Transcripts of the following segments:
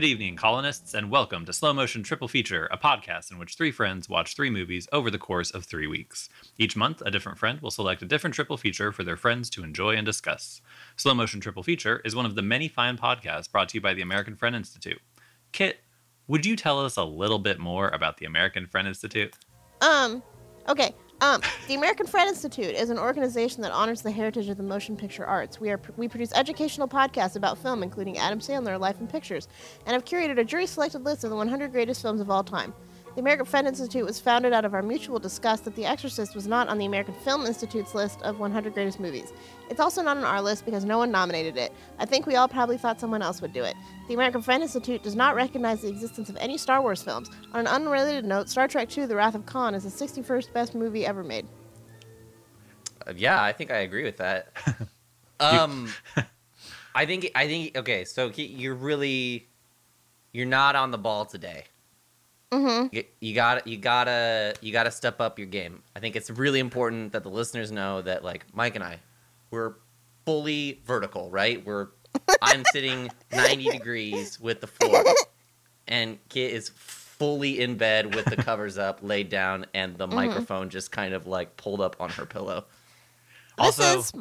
Good evening, colonists, and welcome to Slow Motion Triple Feature, a podcast in which three friends watch three movies over the course of three weeks. Each month, a different friend will select a different triple feature for their friends to enjoy and discuss. Slow Motion Triple Feature is one of the many fine podcasts brought to you by the American Friend Institute. Kit, would you tell us a little bit more about the American Friend Institute? Um, okay. Um, the American Friend Institute is an organization that honors the heritage of the motion picture arts. We are we produce educational podcasts about film, including Adam Sandler, Life in Pictures, and have curated a jury-selected list of the 100 greatest films of all time. The American Friend Institute was founded out of our mutual disgust that The Exorcist was not on the American Film Institute's list of 100 greatest movies. It's also not on our list because no one nominated it. I think we all probably thought someone else would do it. The American Friend Institute does not recognize the existence of any Star Wars films. On an unrelated note, Star Trek II: The Wrath of Khan is the 61st best movie ever made. Uh, yeah, I think I agree with that. um, I think I think okay. So you're really you're not on the ball today. Mm-hmm. You, you got you gotta you gotta step up your game. I think it's really important that the listeners know that like Mike and I, we're fully vertical, right? We're I'm sitting 90 degrees with the floor, and Kit is fully in bed with the covers up, laid down, and the microphone just kind of like pulled up on her pillow. Also, this is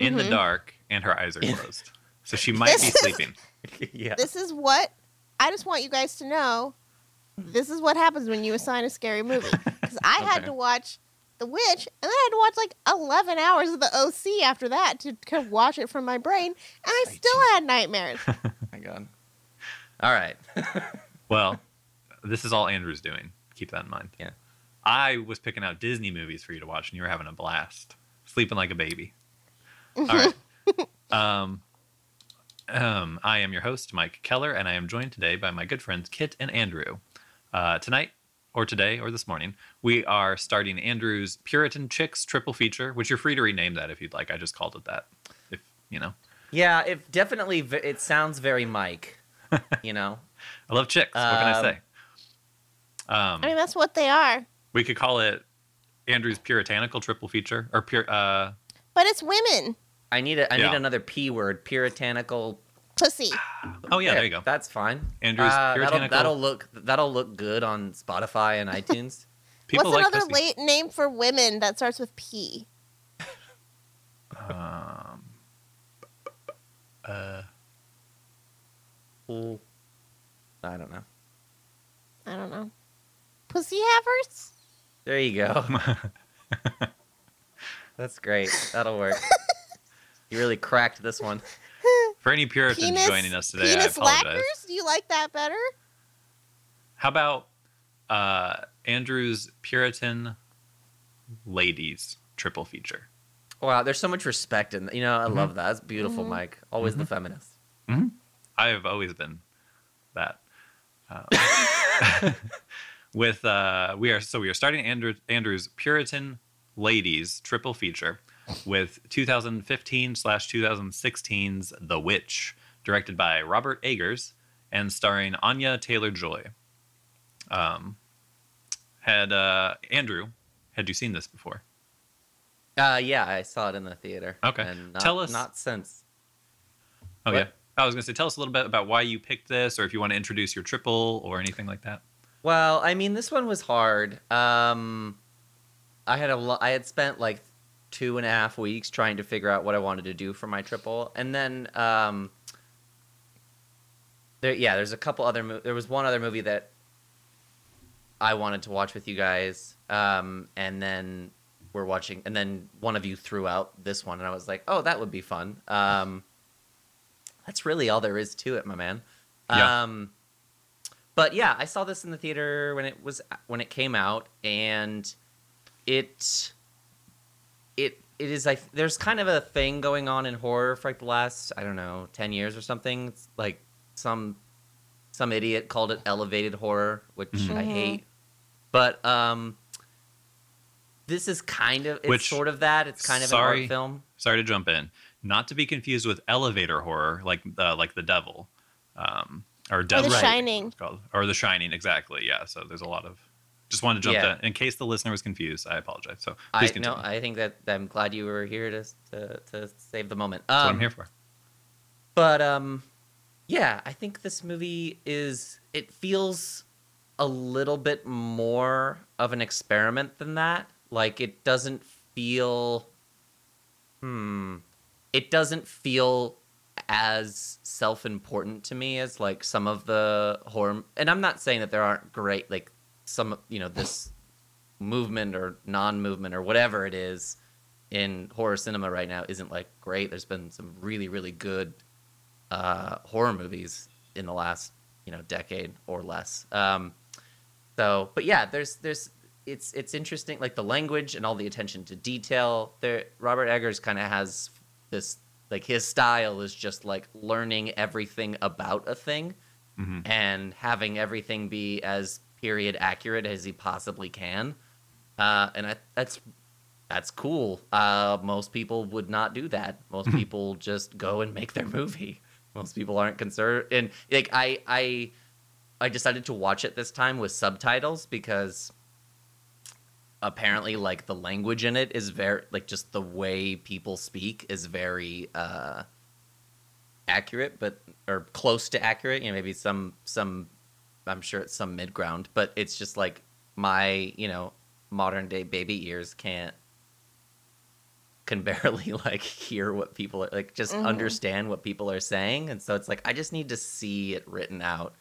in the Mhm. dark, and her eyes are closed. So she might be is- sleeping. yeah. this is what I just want you guys to know. This is what happens when you assign a scary movie. Because I had to watch The Witch, and then I had to watch like 11 hours of the OC after that to kind of wash it from my brain, and I still had nightmares. my god. All right. Well, this is all Andrew's doing. Keep that in mind. Yeah. I was picking out Disney movies for you to watch, and you were having a blast, sleeping like a baby. All right. um, um, I am your host, Mike Keller, and I am joined today by my good friends Kit and Andrew. Uh, tonight, or today, or this morning, we are starting Andrew's Puritan Chicks triple feature, which you're free to rename that if you'd like. I just called it that. If you know, Yeah, it definitely it sounds very Mike. You know. I love chicks. What can I Um, say? Um, I mean, that's what they are. We could call it Andrew's puritanical triple feature or pure. Uh, But it's women. I need a I Yeah. need another P word, puritanical. Pussy. oh yeah, there you go. That's fine. Andrew's Uh, that'll, that'll look that'll look good on Spotify and iTunes. People What's like another pussy. late name for women that starts with P? Um, uh, Ooh. I don't know. I don't know. Pussy havers? There you go. That's great. That'll work. you really cracked this one. For any Puritans Penis, joining us today, I penis apologize. lackers? Do you like that better? How about uh, Andrew's Puritan ladies triple feature? Wow, there's so much respect in you know. I Mhm. love that. That's beautiful, Mhm. Mike. Always the Mhm. feminist. I have always been that. Uh, with uh, we are so we are starting Andrew, Andrew's Puritan ladies triple feature with 2015 slash 2016's The Witch, directed by Robert Eggers and starring Anya Taylor Joy. Um, had uh, Andrew, had you seen this before? Uh, yeah, I saw it in the theater. Okay. and not, Tell us- not since. Oh What? yeah, I was gonna say, tell us a little bit about why you picked this, or if you want to introduce your triple or anything like that. Well, I mean, this one was hard. Um, I had a lo- I had spent like two and a half weeks trying to figure out what I wanted to do for my triple, and then um, there, yeah, there's a couple other. Mo- there was one other movie that I wanted to watch with you guys, um, and then we're watching, and then one of you threw out this one, and I was like, oh, that would be fun. Um, that's really all there is to it, my man. Yeah. Um, but yeah, I saw this in the theater when it was when it came out, and it it it is like there's kind of a thing going on in horror for like the last I don't know ten years or something. It's like some some idiot called it elevated horror, which Mhm. I Mhm. hate. But um, this is kind of it's Which- sort of that. It's kind of sorry. an art film. Sorry to jump in. Not to be confused with elevator horror, like uh, like the devil, um, or devil, The I think Shining. or the Shining. Exactly. Yeah. So there's a lot of. Just wanted to jump Yeah. in in case the listener was confused. I apologize. So I please no, continue. I think that I'm glad you were here to to, to save the moment. Um, That's what I'm here for. But um, Yeah, I think this movie is. It feels a little bit more of an experiment than that. Like it doesn't feel. Hmm. It doesn't feel as self-important to me as like some of the horror. And I'm not saying that there aren't great like some you know this movement or non-movement or whatever it is in horror cinema right now isn't like great. There's been some really really good uh, horror movies in the last you know decade or less. Um, so, but yeah, there's there's it's it's interesting like the language and all the attention to detail. There, Robert Eggers kind of has this like his style is just like learning everything about a thing Mhm. and having everything be as period accurate as he possibly can. Uh, and I, that's that's cool. Uh, most people would not do that. Most people just go and make their movie. Most people aren't concerned. And like I, I, I decided to watch it this time with subtitles because apparently, like the language in it is very like just the way people speak is very uh, accurate, but or close to accurate. You know, maybe some some. I'm sure it's some mid ground, but it's just like my you know modern day baby ears can't can barely like hear what people are like just Mhm. understand what people are saying and so it's like i just need to see it written out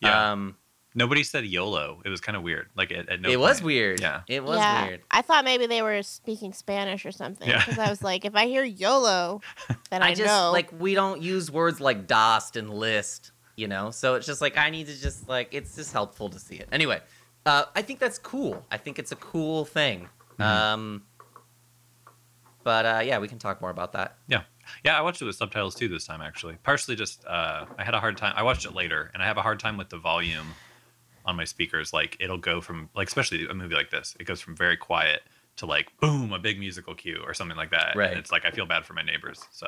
Yeah. um Nobody said YOLO. It was kind of weird. Like at, at no it was weird Yeah. it was yeah, weird I thought maybe they were speaking Spanish or something. Yeah. Because I was like, if I hear YOLO, then I, i just know. like we don't use words like dost and list you know so it's just like i need to just like it's just helpful to see it anyway uh i think that's cool i think it's a cool thing Mhm. um but uh yeah we can talk more about that Yeah. Yeah, I watched it with subtitles too this time actually. Partially just uh, I had a hard time. I watched it later, and I have a hard time with the volume on my speakers. Like it'll go from like especially a movie like this, it goes from very quiet to like boom, a big musical cue or something like that. Right. And it's like I feel bad for my neighbors, so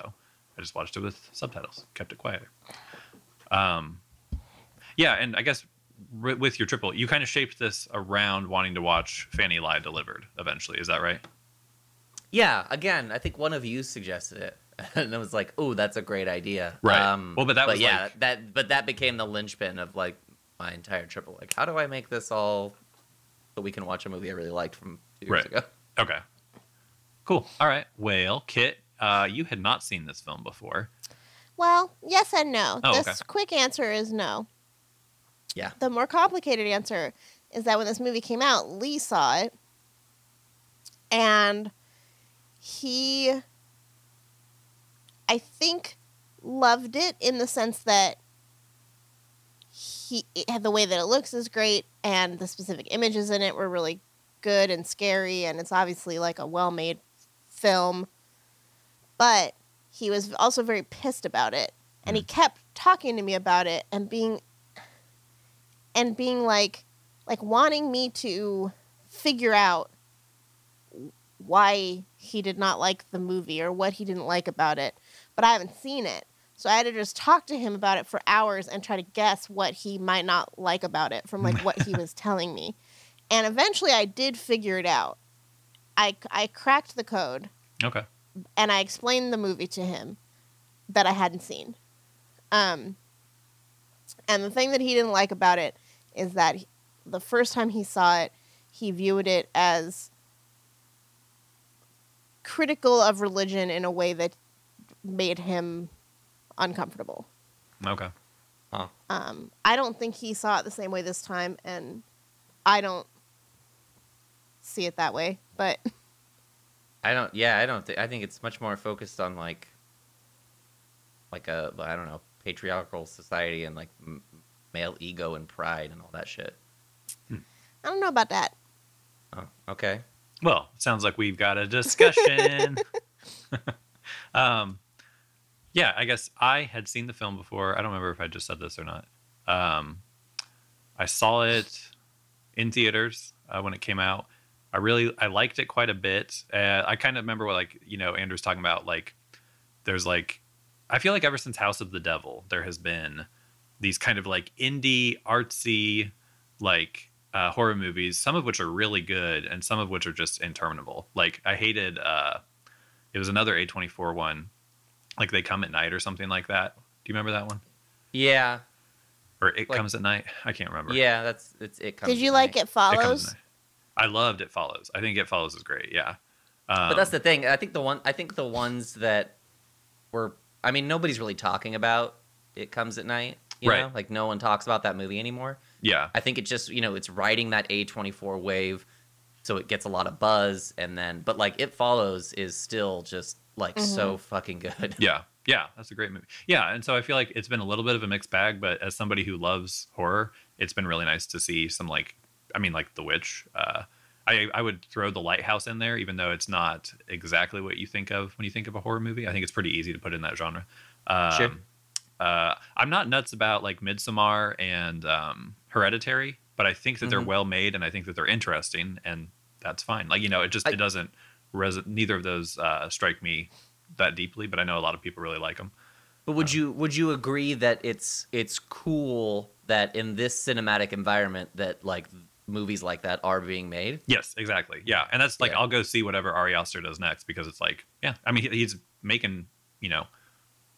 I just watched it with subtitles, kept it quiet. Um, yeah, and I guess r- with your triple, you kind of shaped this around wanting to watch Fanny Lye Deliver'd eventually. Is that right? Yeah, again, I think one of you suggested it, and it was like, "Oh, that's a great idea." Right. Um, Well, but that was yeah, like- that but that became the linchpin of like my entire triple. Like, how do I make this all so we can watch a movie I really liked from two years Right. ago? Okay. Cool. All right. Well, Kit, uh, you had not seen this film before. well, yes and no. Oh, this okay. quick answer is no. Yeah. The more complicated answer is that when this movie came out, Lee saw it, and he, I think, loved it in the sense that he had the way that it looks is great, and the specific images in it were really good and scary, and it's obviously like a well-made film. But he was also very pissed about it, and he hmm. kept talking to me about it and being and being like like wanting me to figure out why he did not like the movie or what he didn't like about it. But i haven't seen it so i had to just talk to him about it for hours and try to guess what he might not like about it from like what he was telling me and eventually i did figure it out i i cracked the code Okay. and I explained the movie to him that I hadn't seen. Um, and the thing that he didn't like about it is that he- the first time he saw it, he viewed it as critical of religion in a way that made him uncomfortable. Okay. Um, I don't think he saw it the same way this time, and I don't see it that way. But I don't. Yeah, I don't. Th- I think it's much more focused on like, like a I don't know patriarchal society and like m- male ego and pride and all that shit. I don't know about that. Oh, okay. Well, sounds like we've got a discussion. um, yeah, I guess I had seen the film before. I don't remember if I just said this or not. Um, I saw it in theaters uh, when it came out. I really I liked it quite a bit. Uh, I kind of remember what like you know Andrew's talking about like there's like I feel like ever since House of the Devil there has been these kind of like indie artsy like uh, horror movies, some of which are really good and some of which are just interminable. Like I hated uh it was another A24 one. Like they come at night or something like that. Do you remember that one? Yeah, or It Like- Comes at Night. I can't remember. yeah, that's it's it. Comes Did you at like night. It It Comes at Follows? Night. I loved It Follows. I think It Follows is great. Yeah. Um, But that's the thing. I think the one. I think the ones that were. I mean, nobody's really talking about it comes at night. You Right. know, like no one talks about that movie anymore. yeah. I think it just you know it's riding that A twenty four wave, so it gets a lot of buzz, and then but like it follows is still just like so fucking good. Yeah, yeah, that's a great movie. Yeah, and so I feel like it's been a little bit of a mixed bag, but as somebody who loves horror, it's been really nice to see some like, I mean, like The Witch. Uh, I I would throw The Lighthouse in there, even though it's not exactly what you think of when you think of a horror movie. I think it's pretty easy to put in that genre. Um, Sure. Uh, I'm not nuts about like Midsommar and um, Hereditary, but I think that they're Mhm. well made, and I think that they're interesting, and that's fine. Like you know, it just I- it doesn't. Res- neither of those uh, strike me that deeply, but I know a lot of people really like them. But would you would you agree that it's it's cool that in this cinematic environment that like movies like that are being made? Yes, exactly. Yeah, and that's like Yeah. I'll go see whatever Ari Aster does next because it's like, yeah, I mean he- he's making you know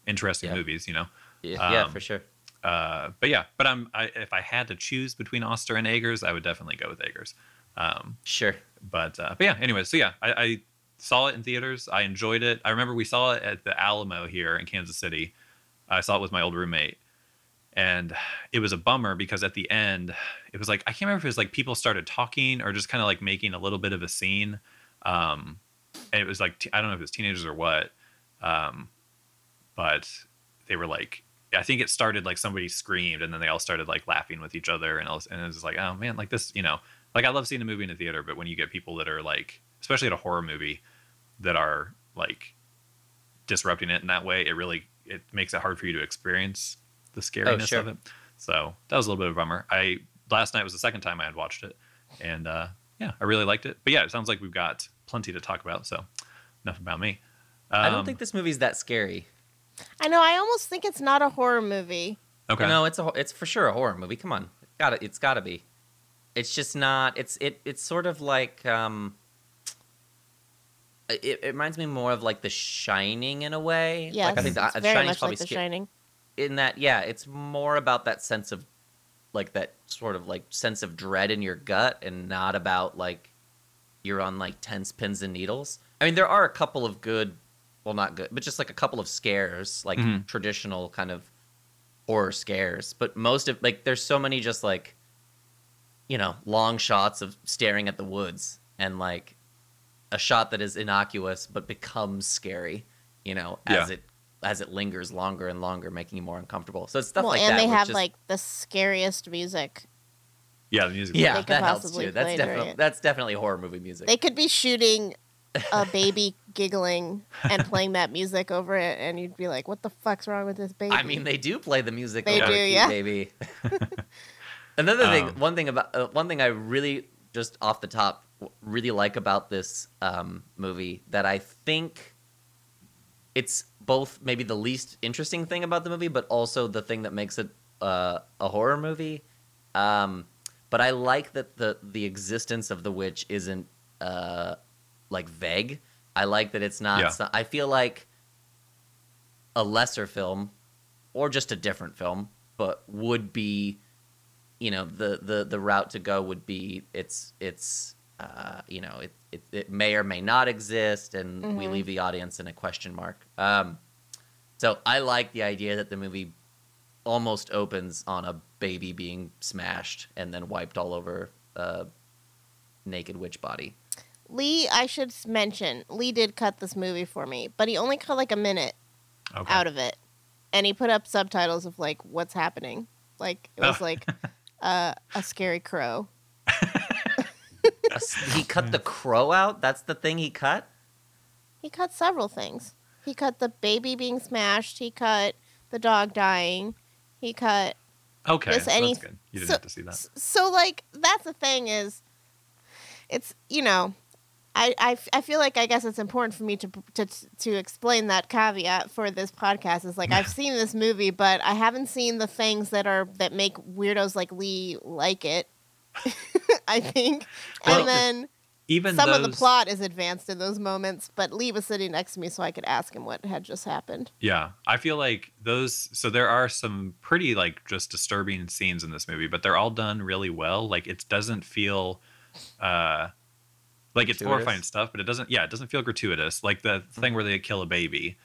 interesting Yeah. movies, you know. Yeah, yeah Um, for sure. Uh, but yeah, but I'm I, if I had to choose between Aster and Eggers, I would definitely go with Eggers. Um, Sure. but uh, but yeah, anyway, so yeah, I, I saw it in theaters. I enjoyed it. I remember we saw it at the Alamo here in Kansas City. I saw it with my old roommate, and it was a bummer because at the end, it was like I can't remember if it was like people started talking or just kind of like making a little bit of a scene. Um, and it was like I don't know if it was teenagers or what, um, but they were like. I think it started like somebody screamed, and then they all started like laughing with each other, and, else, and it was like, oh man, like this, you know, like I love seeing a movie in a theater, but when you get people that are like, especially at a horror movie, that are like disrupting it in that way, it really it makes it hard for you to experience the scariness sure. of it. So that was a little bit of a bummer. I last night was the second time I had watched it, and uh, yeah, I really liked it. But yeah, it sounds like we've got plenty to talk about. So enough about me. I don't Um, think this movie's that scary. I know. I almost think it's not a horror movie. Okay. No, it's a ho- it's for sure a horror movie. Come on, got to It's got to be. It's just not. It's it. It's sort of like um. It, it reminds me more of like The Shining in a way. Yes, like I think the, it's the very Shining's much probably like The sca- Shining. in that yeah it's more about that sense of like that sort of like sense of dread in your gut and not about like you're on like tense pins and needles i mean there are a couple of good well not good but just like a couple of scares like Mhm. traditional kind of horror scares but most of like there's so many just like you know long shots of staring at the woods and like a shot that is innocuous but becomes scary you know as Yeah. it as it lingers longer and longer making you more uncomfortable so it's stuff well, like and that And they have just- like the scariest music. yeah, the music. yeah they could that helps possibly too that's definitely that's definitely horror movie music They could be shooting a baby giggling and playing that music over it, and you'd be like, "What the fuck's wrong with this baby?" I mean, they do play the music. They over do, Key yeah. Baby. Another thing, Um, one thing about uh, one thing I really just off the top really like about this um, movie that I think it's both maybe the least interesting thing about the movie, but also the thing that makes it uh, a horror movie. Um, but I like that the the existence of the witch isn't uh, like vague. I like that it's not. Yeah. so- I feel like a lesser film or just a different film, but would be, you know, the the the route to go would be it's it's uh, you know it, it it may or may not exist, and we Mhm. leave the audience in a question mark. Um, so I like the idea that the movie almost opens on a baby being smashed and then wiped all over a naked witch body. Lee, I should mention, Lee did cut this movie for me, but he only cut like a minute Okay. out of it, and he put up subtitles of like what's happening. Like it was Oh. like uh, a scary crow. He cut the crow out. That's the thing he cut. He cut several things. He cut the baby being smashed. He cut the dog dying. He cut Okay, Just any- that's good. You didn't so- have to see that. So like that's the thing is, it's you know, I, I, f- I feel like I guess it's important for me to to to explain that caveat for this podcast is like I've seen this movie, but I haven't seen the things that are that make weirdos like Lee like it. I think, Well- and then even some of the plot is advanced in those moments, but Lee was sitting next to me, so I could ask him what had just happened. Yeah, I feel like those. So there are some pretty like just disturbing scenes in this movie, but they're all done really well. Like it doesn't feel, uh, like it's Gratuitous? horrifying stuff, but it doesn't. Yeah, it doesn't feel gratuitous. Like the thing where they kill a baby.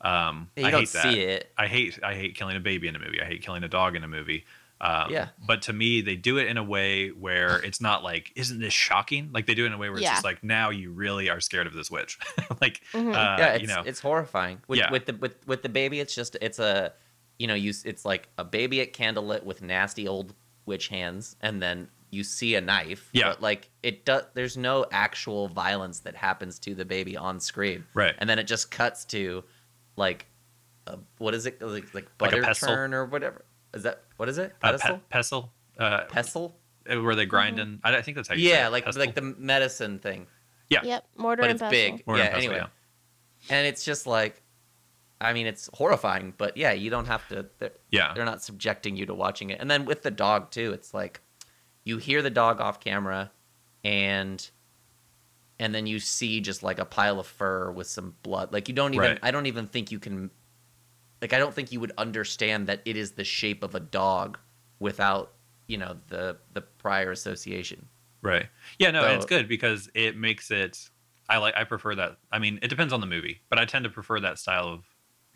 Um, You I don't hate that. see it. I hate I hate killing a baby in a movie. I hate killing a dog in a movie. Um, Yeah. But to me, they do it in a way where it's not like, isn't this shocking? Like they do it in a way where it's Yeah. just like, now you really are scared of this witch. like, Mhm. uh, yeah, it's you know, it's horrifying. With Yeah. with the with with the baby, it's just it's a you know you it's like a baby at candlelit with nasty old witch hands, and then you see a knife. Yeah. but like it does. There's no actual violence that happens to the baby on screen. Right. and then it just cuts to like a, what is it like, like Like butter pestle? churn or whatever. Is that what is it? a Pedestal? pe- pestle, uh, pestle? where they grind in. I, I think that's how you say Yeah, it, like pestle. like the medicine thing. Yeah. Yep, mortar But and it's pestle. big. Mortar yeah. and pestle, anyway, yeah. and it's just like, I mean, it's horrifying. But yeah, you don't have to. They're, Yeah. they're not subjecting you to watching it. And then with the dog too, it's like, you hear the dog off camera, and and then you see just like a pile of fur with some blood. Like you don't even. Right. I don't even think you can. Like I don't think you would understand that it is the shape of a dog without you know the the prior association. Right. Yeah, no, and it's good because it makes it I like I prefer that. I mean, it depends on the movie, but I tend to prefer that style of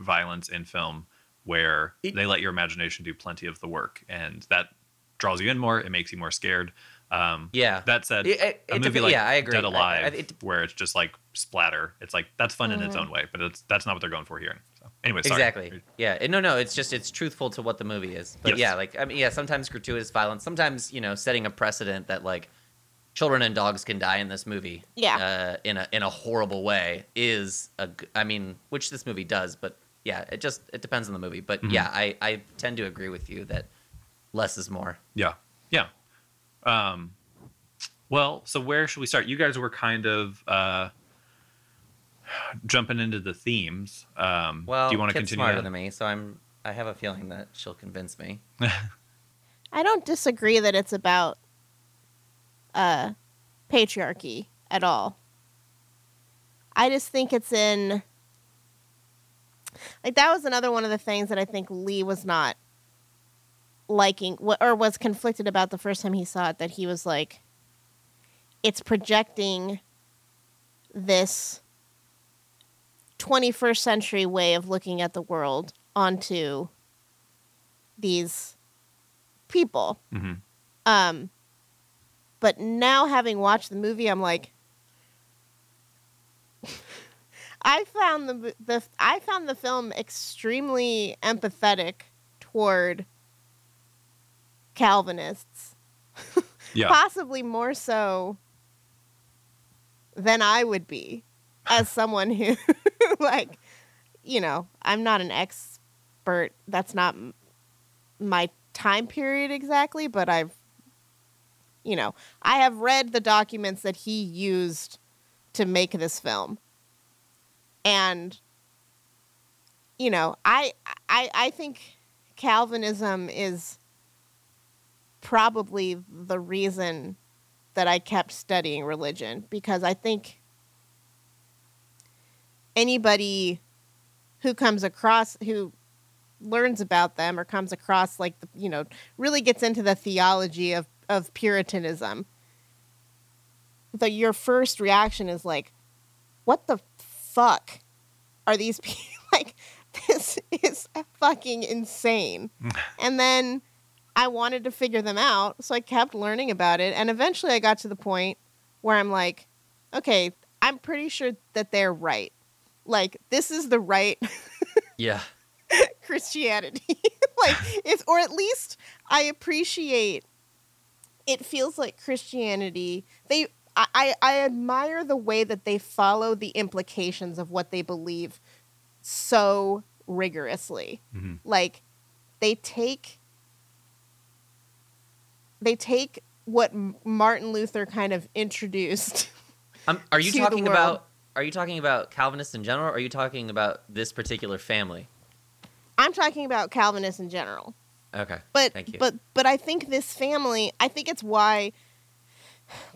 violence in film where It- they let your imagination do plenty of the work and that draws you in more, it makes you more scared. Um Yeah. that said, It- it- a movie depe- like yeah, I agree. Dead I- I- Alive it- where it's just like splatter, it's like that's fun in its Mhm. own way, but it's that's not what they're going for here. So anyway, sorry. Exactly. Yeah. No, no. It's just it's truthful to what the movie is. But Yes. yeah, like I mean, yeah. Sometimes gratuitous violence. Sometimes you know, setting a precedent that like children and dogs can die in this movie. Yeah. Uh, in a in a horrible way is a. I mean, which this movie does, but yeah, it just it depends on the movie. But Mhm. yeah, I I tend to agree with you that less is more. Yeah. Yeah. Um, well, so where should we start? You guys were kind of uh, jumping into the themes. Um, Well, do you want to continue? smarter that? than me, so I'm. I have a feeling that she'll convince me. I don't disagree that it's about uh, patriarchy at all. I just think it's in. Like, that was another one of the things that I think Lee was not liking, or was conflicted about the first time he saw it, that he was like, it's projecting this 21st century way of looking at the world onto these people. Mhm. Um, but now having watched the movie, I'm like, I found the the I found the film extremely empathetic toward Calvinists, Yeah. possibly more so than I would be as someone who, like, you know, I'm not an expert. That's not my time period exactly, but I've, you know, I have read the documents that he used to make this film. And, you know, I, I, I think Calvinism is probably the reason that I kept studying religion because I think anybody who comes across who learns about them or comes across like the, you know really gets into the theology of of puritanism the your first reaction is like what the fuck are these people like this is fucking insane. Mm. And then I wanted to figure them out, so I kept learning about it, and eventually I got to the point where I'm like, okay, I'm pretty sure that they're right. Like this is the right Yeah. Christianity. like it's or at least I appreciate it feels like Christianity. They I, I, I admire the way that they follow the implications of what they believe so rigorously. Mhm. Like they take they take what Martin Luther kind of introduced. Um, are you talking about? Are you talking about Calvinists in general? Or are you talking about this particular family? I'm talking about Calvinists in general. Okay. But Thank you. but but I think this family, I think it's why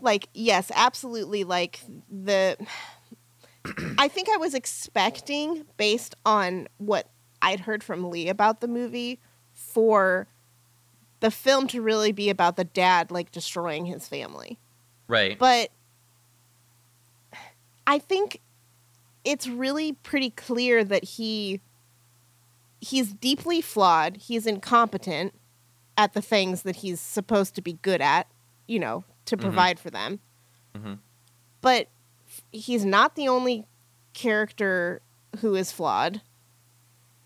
like yes, absolutely like the I think I was expecting based on what I'd heard from Lee about the movie for the film to really be about the dad like destroying his family. Right. But I think it's really pretty clear that he he's deeply flawed, he's incompetent at the things that he's supposed to be good at, you know, to Mhm. provide for them. Mhm. But he's not the only character who is flawed.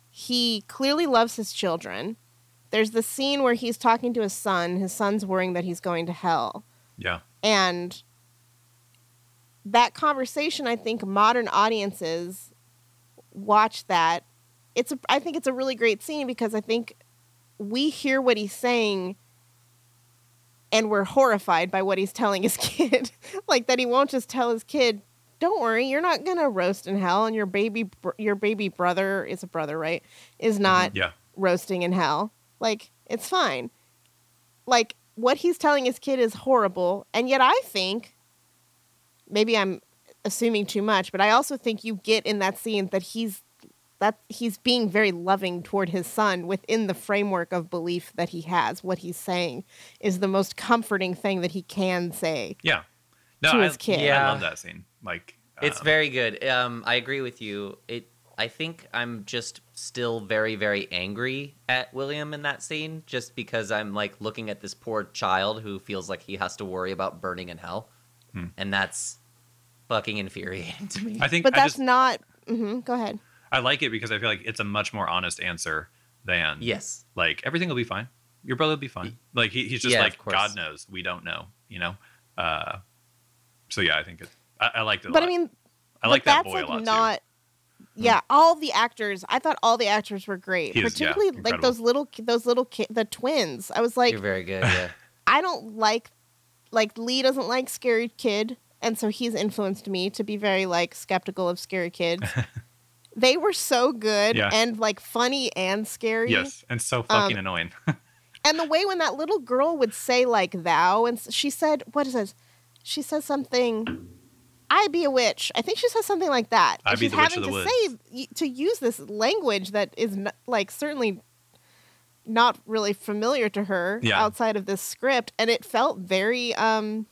He clearly loves his children. There's the scene where he's talking to his son. His son's worrying that he's going to hell. Yeah. And that conversation, I think modern audiences watch that. It's a, I think it's a really great scene because I think we hear what he's saying and we're horrified by what he's telling his kid. like that he won't just tell his kid, "Don't worry, you're not going to roast in hell and your baby br- your baby brother is a brother, right? Is mm-hmm. not Yeah. roasting in hell. Like, it's fine. Like, what he's telling his kid is horrible. And yet, I think, maybe I'm assuming too much, but I also think you get in that scene that he's that he's being very loving toward his son within the framework of belief that he has. What he's saying is the most comforting thing that he can say. Yeah. No, To I, his kid. Yeah, I love that scene. Like It's um, very good. Um, I agree with you. It. I think I'm just still very, very angry at William in that scene, just because I'm like looking at this poor child who feels like he has to worry about burning in hell, Hmm. and that's fucking infuriating to me. I think But I that's just not. hmm go ahead. I like it because I feel like it's a much more honest answer than yes. like everything will be fine. Your brother will be fine. Like he, he's just Yeah, like. God knows. We don't know. You know. Uh, so yeah, I think it. I, I liked it. A But lot. I mean, I like that boy like a lot not yeah all the actors i thought all the actors were great He is, yeah, particularly like those little those little ki- the twins i was like You're very good. Yeah. i don't like like lee doesn't like scary kid and so he's influenced me to be very like skeptical of scary kids they were so good Yeah. and like funny and scary. Yes, and so fucking Um, annoying. and the way when that little girl would say like thou and she said what is this she says something i be a witch. I think she says something like that. I and she's the witch having of the to say to use this language that is like certainly not really familiar to her Yeah. outside of this script. And it felt very um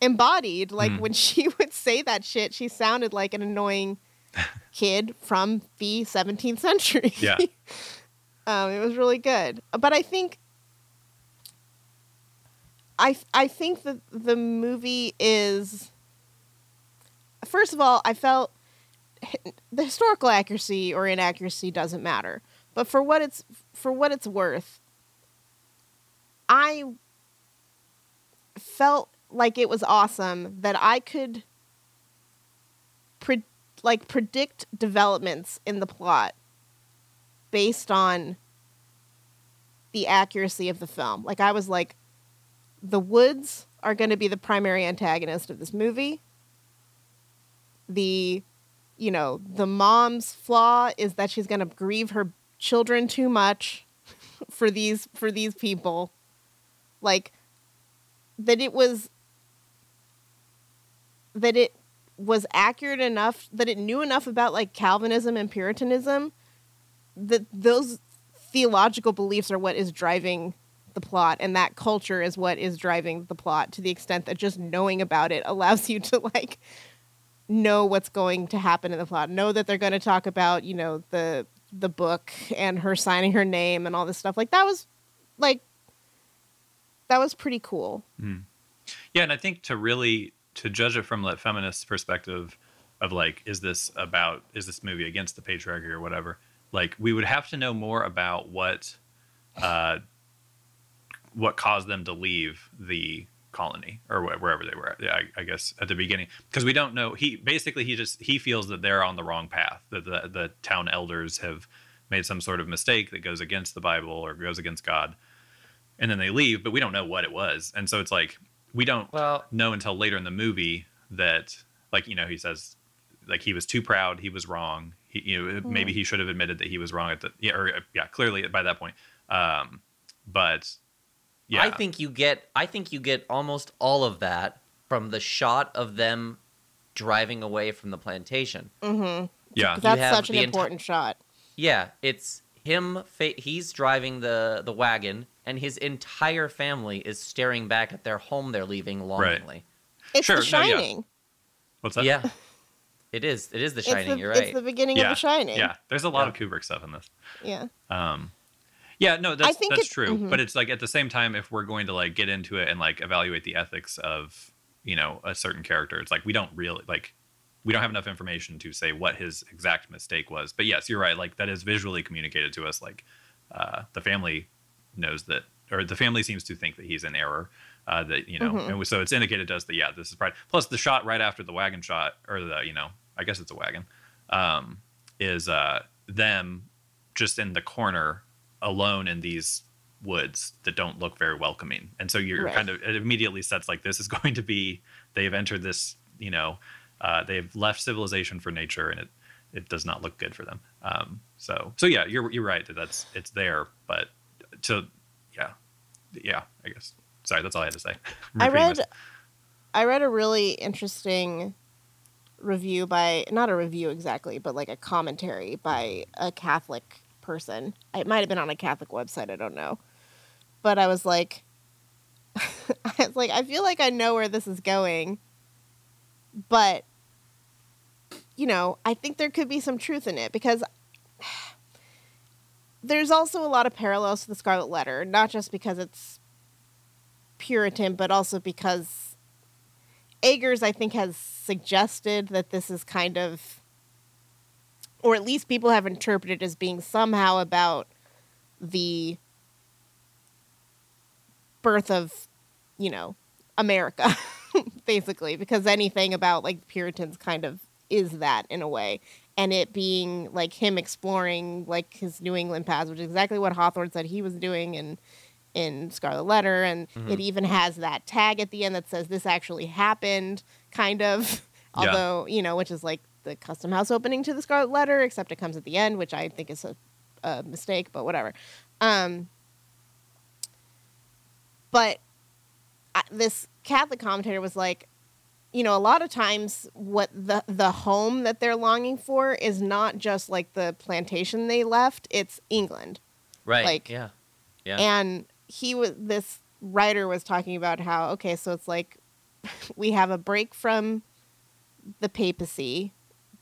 embodied. Like Mm. when she would say that shit she sounded like an annoying kid from the 17th century. Yeah. um, it was really good. But i think I I think that the movie is first of all, I felt the historical accuracy or inaccuracy doesn't matter. But for what it's for what it's worth, I felt like it was awesome that I could pre- like predict developments in the plot based on the accuracy of the film. Like I was like the woods are going to be the primary antagonist of this movie. The you know, the mom's flaw is that she's going to grieve her children too much for these for these people. Like that it was that it was accurate enough that it knew enough about like Calvinism and Puritanism that those theological beliefs are what is driving the plot and that culture is what is driving the plot to the extent that just knowing about it allows you to like know what's going to happen in the plot know that they're going to talk about you know the the book and her signing her name and all this stuff like that was like that was pretty cool Yeah, and I think to really to judge it from a feminist perspective of like, is this about is this movie against the patriarchy or whatever? Like, we would have to know more about what uh, what caused them to leave the colony or wh- wherever they were. Yeah, I, I guess at the beginning because we don't know. He basically he just he feels that they're on the wrong path. That the the town elders have made some sort of mistake that goes against the Bible or goes against God, and then they leave. But we don't know what it was, and so it's like we don't Well, know until later in the movie that like you know he says like he was too proud he was wrong he, you know maybe he should have admitted that he was wrong at the yeah or yeah clearly by that point um but yeah. I think you get I think you get almost all of that from the shot of them driving away from the plantation. Mm-hmm. yeah. That's such an the enti- important shot. Yeah, it's him fa- he's driving the the wagon and his entire family is staring back at their home they're leaving longingly. It's Sure, The no, yeah. Shining. What's that? Yeah. It is. It is the shining, the, you're right. it's the beginning yeah. of The Shining. Yeah. There's a lot Yeah. of Kubrick stuff in this. Yeah. Um, yeah, no, that's that's it- true. mhm. But it's like at the same time, if we're going to like get into it and like evaluate the ethics of you know a certain character, it's like we don't really like we don't have enough information to say what his exact mistake was. But yes, you're right. Like that is visually communicated to us. Like uh, the family knows that, or the family seems to think that he's in error. Uh, that you know, Mhm. and so it's indicated to us that yeah, this is probably plus the shot right after the wagon shot, or the you know, I guess it's a wagon, um, is uh, them just in the corner alone in these woods that don't look very welcoming. And so you're Right. kind of it immediately sets like this is going to be they've entered this, you know, uh, they've left civilization for nature and it it does not look good for them. Um, so so yeah, you're you're right that that's it's there, but to yeah. Yeah, I guess. Sorry, that's all I had to say. I read. I read a really interesting review by not a review exactly, but like a commentary by a Catholic person. It might have been on a Catholic website, I don't know. But I was like I was like, I feel like I know where this is going, but you know, I think there could be some truth in it because there's also a lot of parallels to the Scarlet Letter, not just because it's Puritan, but also because Eggers, I think, has suggested that this is kind of, or at least people have interpreted as being somehow about the birth of, you know, America, basically, because anything about like Puritans kind of is that in a way. And it being like him exploring like his New England past, which is exactly what Hawthorne said he was doing and in Scarlet Letter, and Mhm. it even has that tag at the end that says this actually happened, kind of. Yeah. Although you know, which is like the custom house opening to the Scarlet Letter, except it comes at the end, which I think is a, a mistake, but whatever. Um, but I, this Catholic commentator was like, you know, a lot of times what the the home that they're longing for is not just like the plantation they left; it's England. right. like- yeah. Yeah. And he was this writer was talking about how okay, so it's like we have a break from the papacy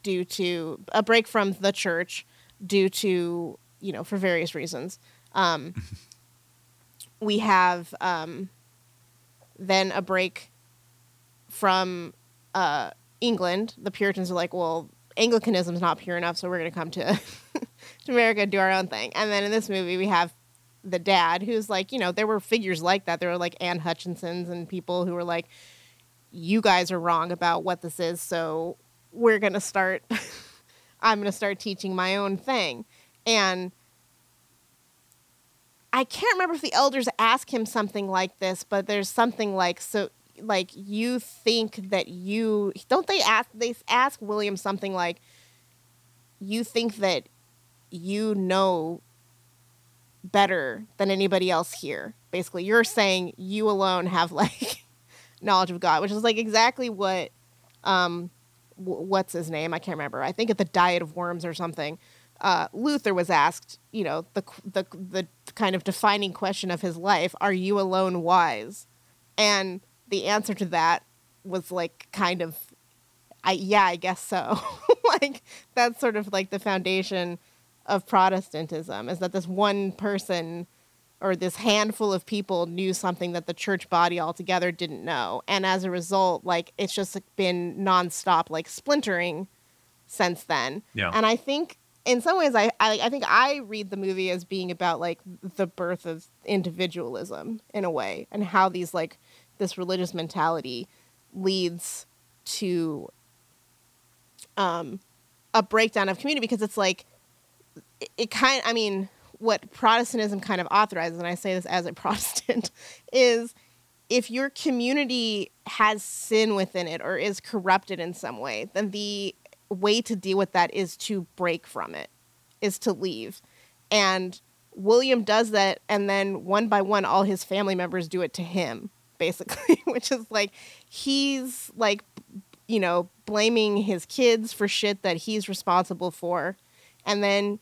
due to a break from the church due to you know for various reasons. Um, we have um, then a break from uh, England. The Puritans are like, well, Anglicanism is not pure enough, so we're going to come to to America and do our own thing. And then in this movie, we have the dad who's like, you know, there were figures like that. There were like Anne Hutchinson's and people who were like, you guys are wrong about what this is, so we're going to start, I'm going to start teaching my own thing. And I can't remember if the elders ask him something like this, but there's something like, so, like, you think that you, don't they ask, they ask William something like, you think that you know better than anybody else here. Basically, you're saying you alone have like knowledge of God, which is like exactly what um what's his name? I can't remember. I think at the Diet of Worms or something. Uh, Luther was asked, you know, the the the kind of defining question of his life: Are you alone wise? And the answer to that was like kind of, I yeah, I guess so. like that's sort of like the foundation of Protestantism is that this one person or this handful of people knew something that the church body altogether didn't know. And as a result, like it's just been nonstop like splintering since then. Yeah. And I think in some ways I, I I think I read the movie as being about like the birth of individualism in a way and how these like this religious mentality leads to um a breakdown of community because it's like it, it kind I mean what Protestantism kind of authorizes and I say this as a Protestant is if your community has sin within it or is corrupted in some way then the way to deal with that is to break from it is to leave and William does that, and then one by one, all his family members do it to him, basically, which is like he's like, you know, blaming his kids for shit that he's responsible for. And then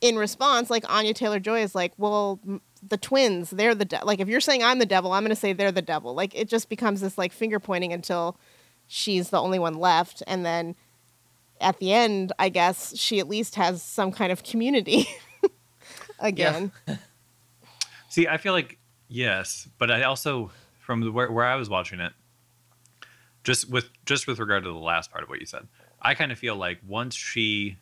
in response, like Anya Taylor Joy is like, well, m- the twins, they're the de-. like if you're saying I'm the devil, I'm going to say they're the devil. Like it just becomes this like finger pointing until she's the only one left and then at the end, I guess she at least has some kind of community again. See, I feel like yes, but I also from the, where where I was watching it, just with just with regard to the last part of what you said, I kind of feel like once she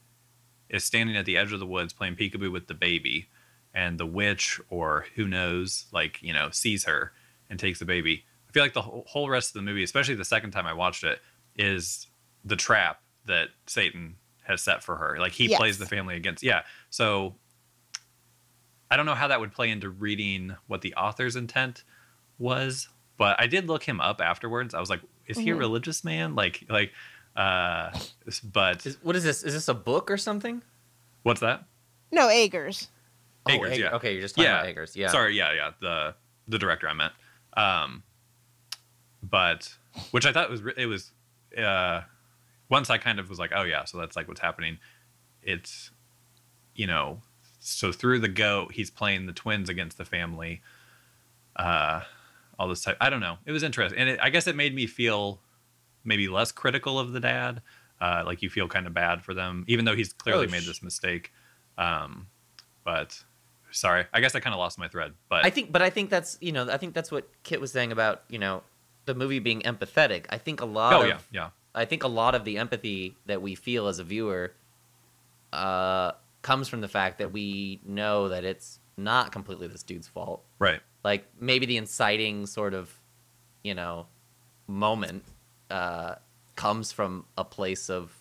is standing at the edge of the woods playing peekaboo with the baby, and the witch or who knows, like you know, sees her and takes the baby. I feel like the whole, rest of the movie, especially the second time I watched it, is the trap that Satan has set for her. Like he Yes. plays the family against. Yeah. So I don't know how that would play into reading what the author's intent was, but I did look him up afterwards. I was like, is he a Mhm. religious man? Like, like, uh, but Is, what is this? Is this a book or something? what's that? No, Eggers. Eggers, Egg- yeah. Okay, you're just talking Yeah. about Eggers. Yeah. Sorry, yeah, yeah. The the director I meant. Um, but which I thought was re- it was. Uh, once I kind of was like, oh yeah, so that's like what's happening. It's, you know, so through the goat, he's playing the twins against the family. Uh, all this type. I don't know. It was interesting, and it, I guess it made me feel maybe less critical of the dad. Uh, like you feel kind of bad for them, even though he's clearly Oh, made this mistake. Um, but sorry, I guess I kind of lost my thread. But I think, but I think that's you know, I think that's what Kit was saying about you know, the movie being empathetic. I think a lot oh of yeah, yeah, I think a lot of the empathy that we feel as a viewer uh, comes from the fact that we know that it's not completely this dude's fault. right, Like maybe the inciting sort of, you know, moment uh, comes from a place of,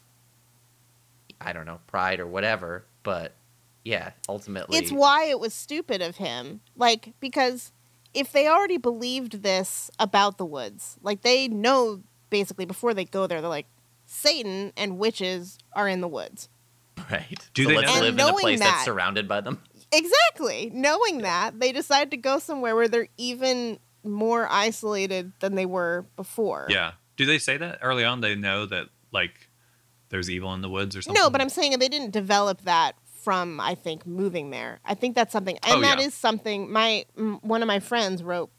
I don't know, pride or whatever. But yeah, ultimately, It's why it was stupid of him. Like, because if they already believed this about the woods, like they know basically before they go there, they're like, Satan and witches are in the woods. right. Do so they let's know- live And in a place that- that's surrounded by them. Exactly. Knowing that, they decide to go somewhere where they're even more isolated than they were before. yeah. Do they say that early on? They know that like there's evil in the woods or something. No, but I'm saying they didn't develop that from I think moving there. I think that's something, and Oh, that is yeah. something. My m- one of my friends wrote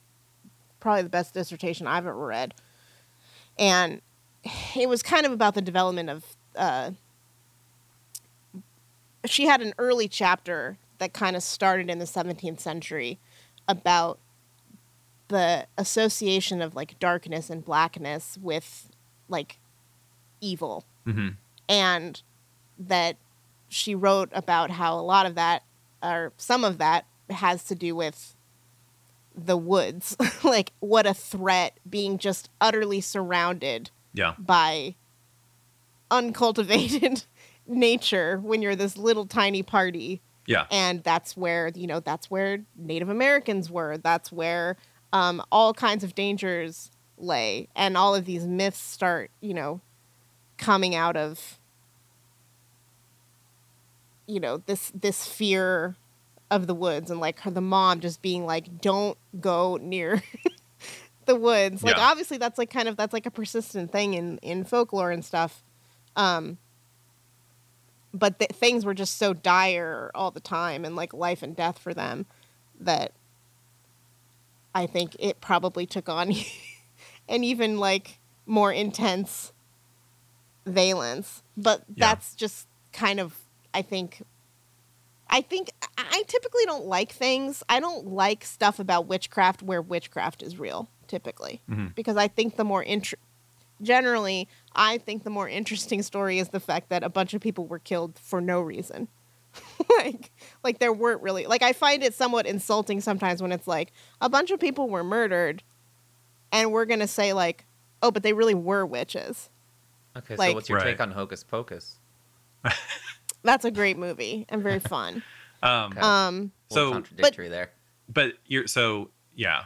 probably the best dissertation I've ever read, and it was kind of about the development of. Uh, she had an early chapter that kind of started in the 17th century about the association of like darkness and blackness with like evil. Hmm and that she wrote about how a lot of that or some of that has to do with the woods. Like what a threat being just utterly surrounded Yeah, by uncultivated nature when you're this little tiny party. Yeah, and that's where you know that's where native americans were. That's where um, all kinds of dangers lay and all of these myths start you know coming out of you know this this fear of the woods and like her the mom just being like don't go near the woods like Yeah. obviously that's like kind of that's like a persistent thing in in folklore and stuff um but th- things were just so dire all the time and like life and death for them that I think it probably took on an even like more intense valence. But Yeah. that's just kind of I think I think I typically don't like things. I don't like stuff about witchcraft where witchcraft is real, typically. Mhm. Because I think the more inter- generally, I think the more interesting story is the fact that a bunch of people were killed for no reason. like like there weren't really like I find it somewhat insulting sometimes when it's like a bunch of people were murdered and we're going to say like oh but they really were witches. Okay, Like- so what's your Right. take on Hocus Pocus? That's a great movie and very fun. um, Okay. um So- little contradictory there. but you're so yeah.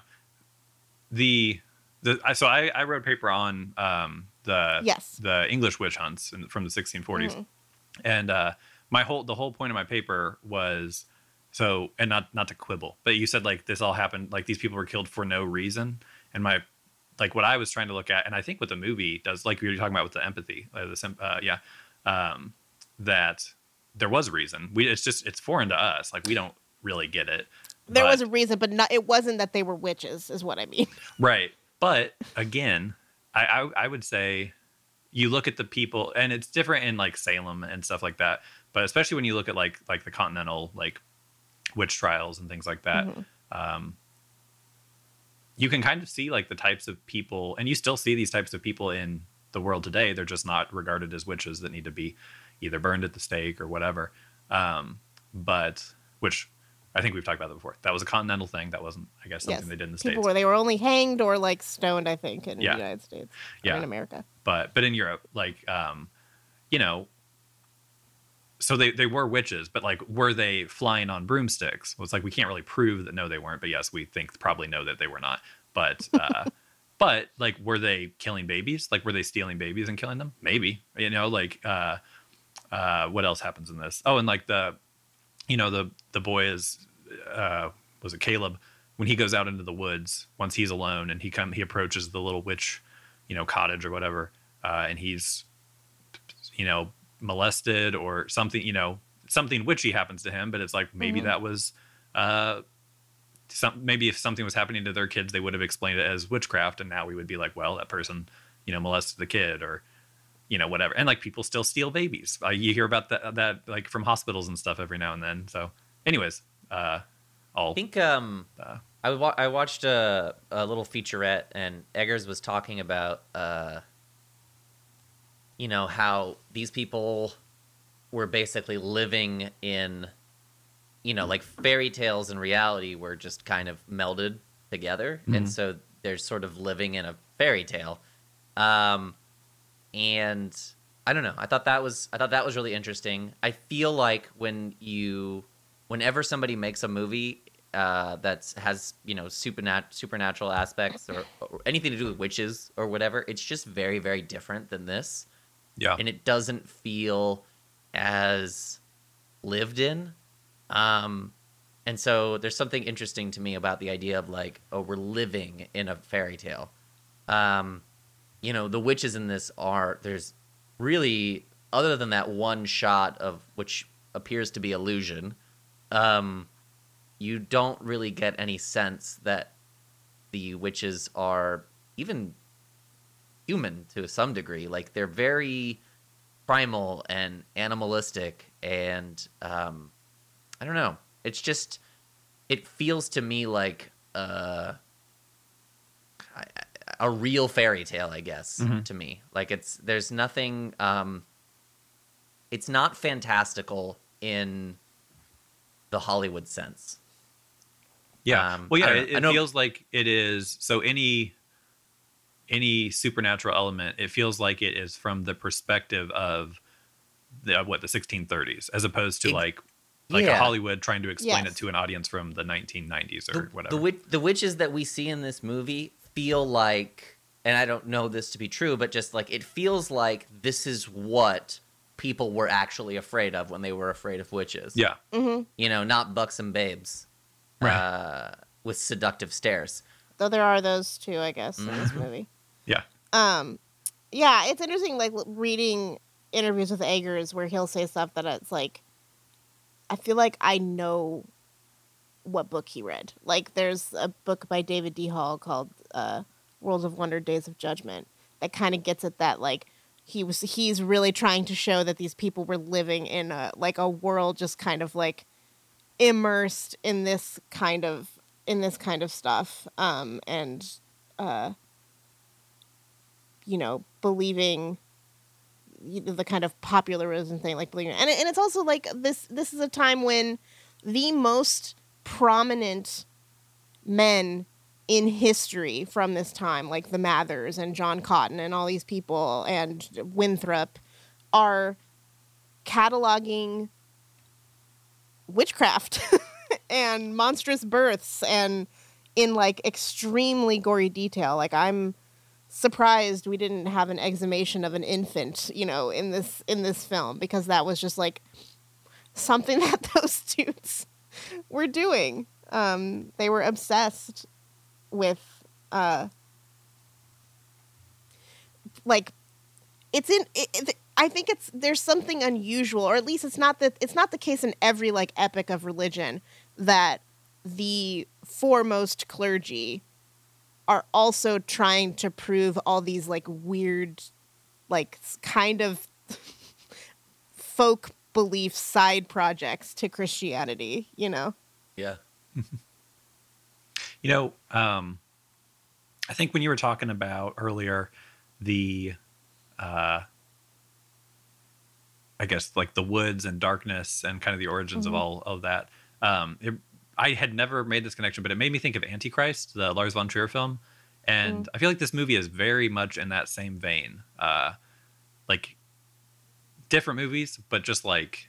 The the I- so I I wrote a paper on um the yes. the English witch hunts in, from the 1640s, Mhm. and uh, my whole the whole point of my paper was so and not not to quibble, but you said like this all happened like these people were killed for no reason, and my like what I was trying to look at, and I think what the movie does, like we were talking about with the empathy, uh, the uh, yeah, um, that there was a reason. We it's just it's foreign to us. Like we don't really get it. There But- was a reason, but not, it wasn't that they were witches, is what I mean. Right. But again, I, I I would say you look at the people and it's different in like Salem and stuff like that. But especially when you look at like like the continental like witch trials and things like that, Mhm. um, you can kind of see like the types of people, and you still see these types of people in the world today. They're just not regarded as witches that need to be either burned at the stake or whatever. Um, but which I think we've talked about that before. That was a continental thing. That wasn't, I guess, something Yes. they did in the People states. were they were only hanged or like stoned, I think, in Yeah. the United States. or Yeah. in America. but but in Europe, like um, you know, so they they were witches, but like were they flying on broomsticks? Well, it's like we can't really prove that no, they weren't, but yes, we think probably know that they were not. But uh, but like were they killing babies? Like were they stealing babies and killing them? Maybe you know, like uh, uh, what else happens in this? Oh, and like the you know the the boy is uh, was it Caleb when he goes out into the woods once he's alone and he come he approaches the little witch you know cottage or whatever uh, and he's you know molested or something you know something witchy happens to him but it's like maybe Mhm. that was uh some maybe if something was happening to their kids they would have explained it as witchcraft and now we would be like well that person you know molested the kid or you know whatever. And like people still steal babies. Uh, you hear about that that like from hospitals and stuff every now and then. So anyways uh all I think um, Uh, I wa- I watched a, a little featurette and Eggers was talking about uh, you know how these people were basically living in you know like fairy tales and reality were just kind of melded together Mhm. and so they're sort of living in a fairy tale um, and I don't know. I thought that was I thought that was really interesting. I feel like when you whenever somebody makes a movie uh, that has you know supernat- supernatural aspects or, or anything to do with witches or whatever, it's just very very different than this, yeah and it doesn't feel as lived in. Um, and so there's something interesting to me about the idea of like, oh, we're living in a fairy tale. Um, you know, the witches in this are there's really other than that one shot of which appears to be illusion, um, you don't really get any sense that the witches are even human to some degree. Like they're very primal and animalistic, and um, I don't know. It's just it feels to me like uh, I- a real fairy tale, I guess. Mhm. To me, like it's there's nothing. Um, it's not fantastical in the Hollywood sense. Yeah. Um, well, yeah, it. It feels like it is. So any any supernatural element, it feels like it is from the perspective of the what the 1630s, as opposed to Ex- like like a Hollywood trying to explain Yes. it to an audience from the 1990s or the, whatever. The, wit- the witches that we see in this movie feel like, and I don't know this to be true, but just like it feels like this is what people were actually afraid of when they were afraid of witches. yeah. hmm You know, not buxom babes Right. uh, with seductive stares. Though there are those too, I guess, in this Mhm. movie. Um, yeah, it's interesting, like reading interviews with Eggers where he'll say stuff that it's like, I feel like I know what book he read. Like, there's a book by David D. Hall called uh, "Worlds of Wonder: Days of Judgment" that kind of gets at that. Like, he was he's really trying to show that these people were living in a like a world just kind of like immersed in this kind of in this kind of stuff um and uh you know believing the kind of popularism thing like believing and, and it's also like this this is a time when the most prominent men in history from this time like the mathers and john cotton and all these people and winthrop are cataloging witchcraft and monstrous births and in like extremely gory detail. Like i'm surprised we didn't have an exhumation of an infant you know in this in this film because that was just like something that those dudes were doing. Um, they were obsessed with uh, like it's in. It, it, I think it's there's something unusual, or at least it's not that it's not the case in every like epic of religion that the foremost clergy are also trying to prove all these like weird, like kind of folk belief side projects to Christianity. You know. Yeah. You know, um, I think when you were talking about earlier the, uh, I guess like the woods and darkness and kind of the origins Mhm. of all of that. Um, it, I had never made this connection, but it made me think of Antichrist, the Lars von Trier film, and I feel like this movie is very much in that same vein. Uh, like different movies, but just like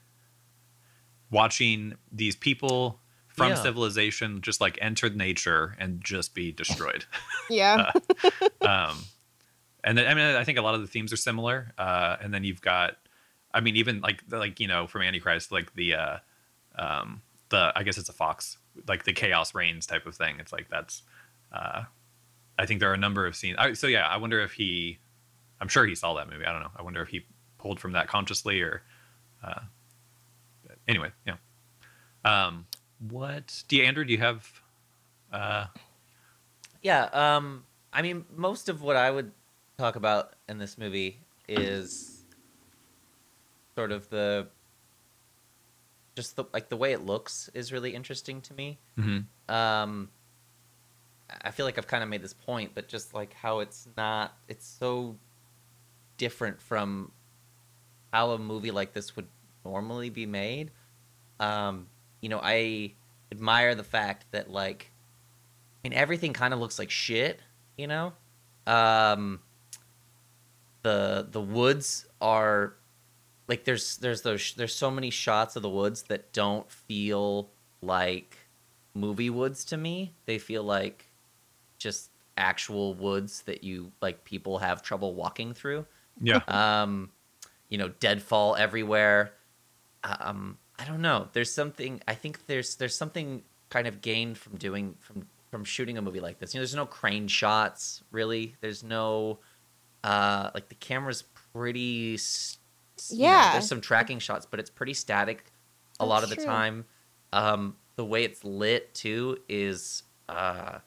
watching these people from Yeah. civilization just like enter nature and just be destroyed. Yeah. um, and then, I mean, I think a lot of the themes are similar. Uh, and then you've got, I mean, even like like you know from Antichrist, like the uh, um, the I guess it's a fox, like the chaos reigns type of thing. It's like that's. Uh, I think there are a number of scenes. I, so yeah, I wonder if he. I'm sure he saw that movie. I don't know. I wonder if he pulled from that consciously or. Uh, anyway, yeah. Um, what do you, Andrew? Do you have? Uh, Yeah, um, I mean, most of what I would talk about in this movie is sort of the just the like the way it looks is really interesting to me. mhm. Um, I feel like I've kind of made this point, but just like how it's not, it's so different from how a movie like this would normally be made. Um, you know, I admire the fact that like, I mean, everything kind of looks like shit. You know, um, the the woods are like there's there's those there's so many shots of the woods that don't feel like movie woods to me. They feel like just actual woods that you like people have trouble walking through. yeah. Um, you know, deadfall everywhere. Um, I don't know. There's something. I think there's there's something kind of gained from doing from from shooting a movie like this. You know, there's no crane shots really. There's no uh like the camera's pretty. S- s- you know, Yeah. there's some tracking shots, but it's pretty static a lot of That's the true. time. Um, the way it's lit too is uh,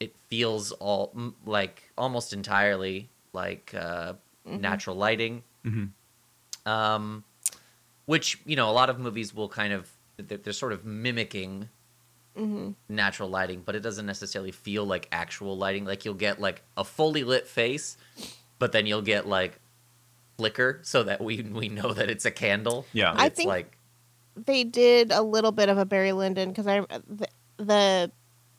it feels all m- like almost entirely like uh, Mhm. natural lighting hmm um, which you know a lot of movies will kind of they're, they're sort of mimicking hmm natural lighting but it doesn't necessarily feel like actual lighting like you'll get like a fully lit face but then you'll get like flicker so that we we know that it's a candle Yeah. I it's think- like they did a little bit of a Barry Lyndon because I the, the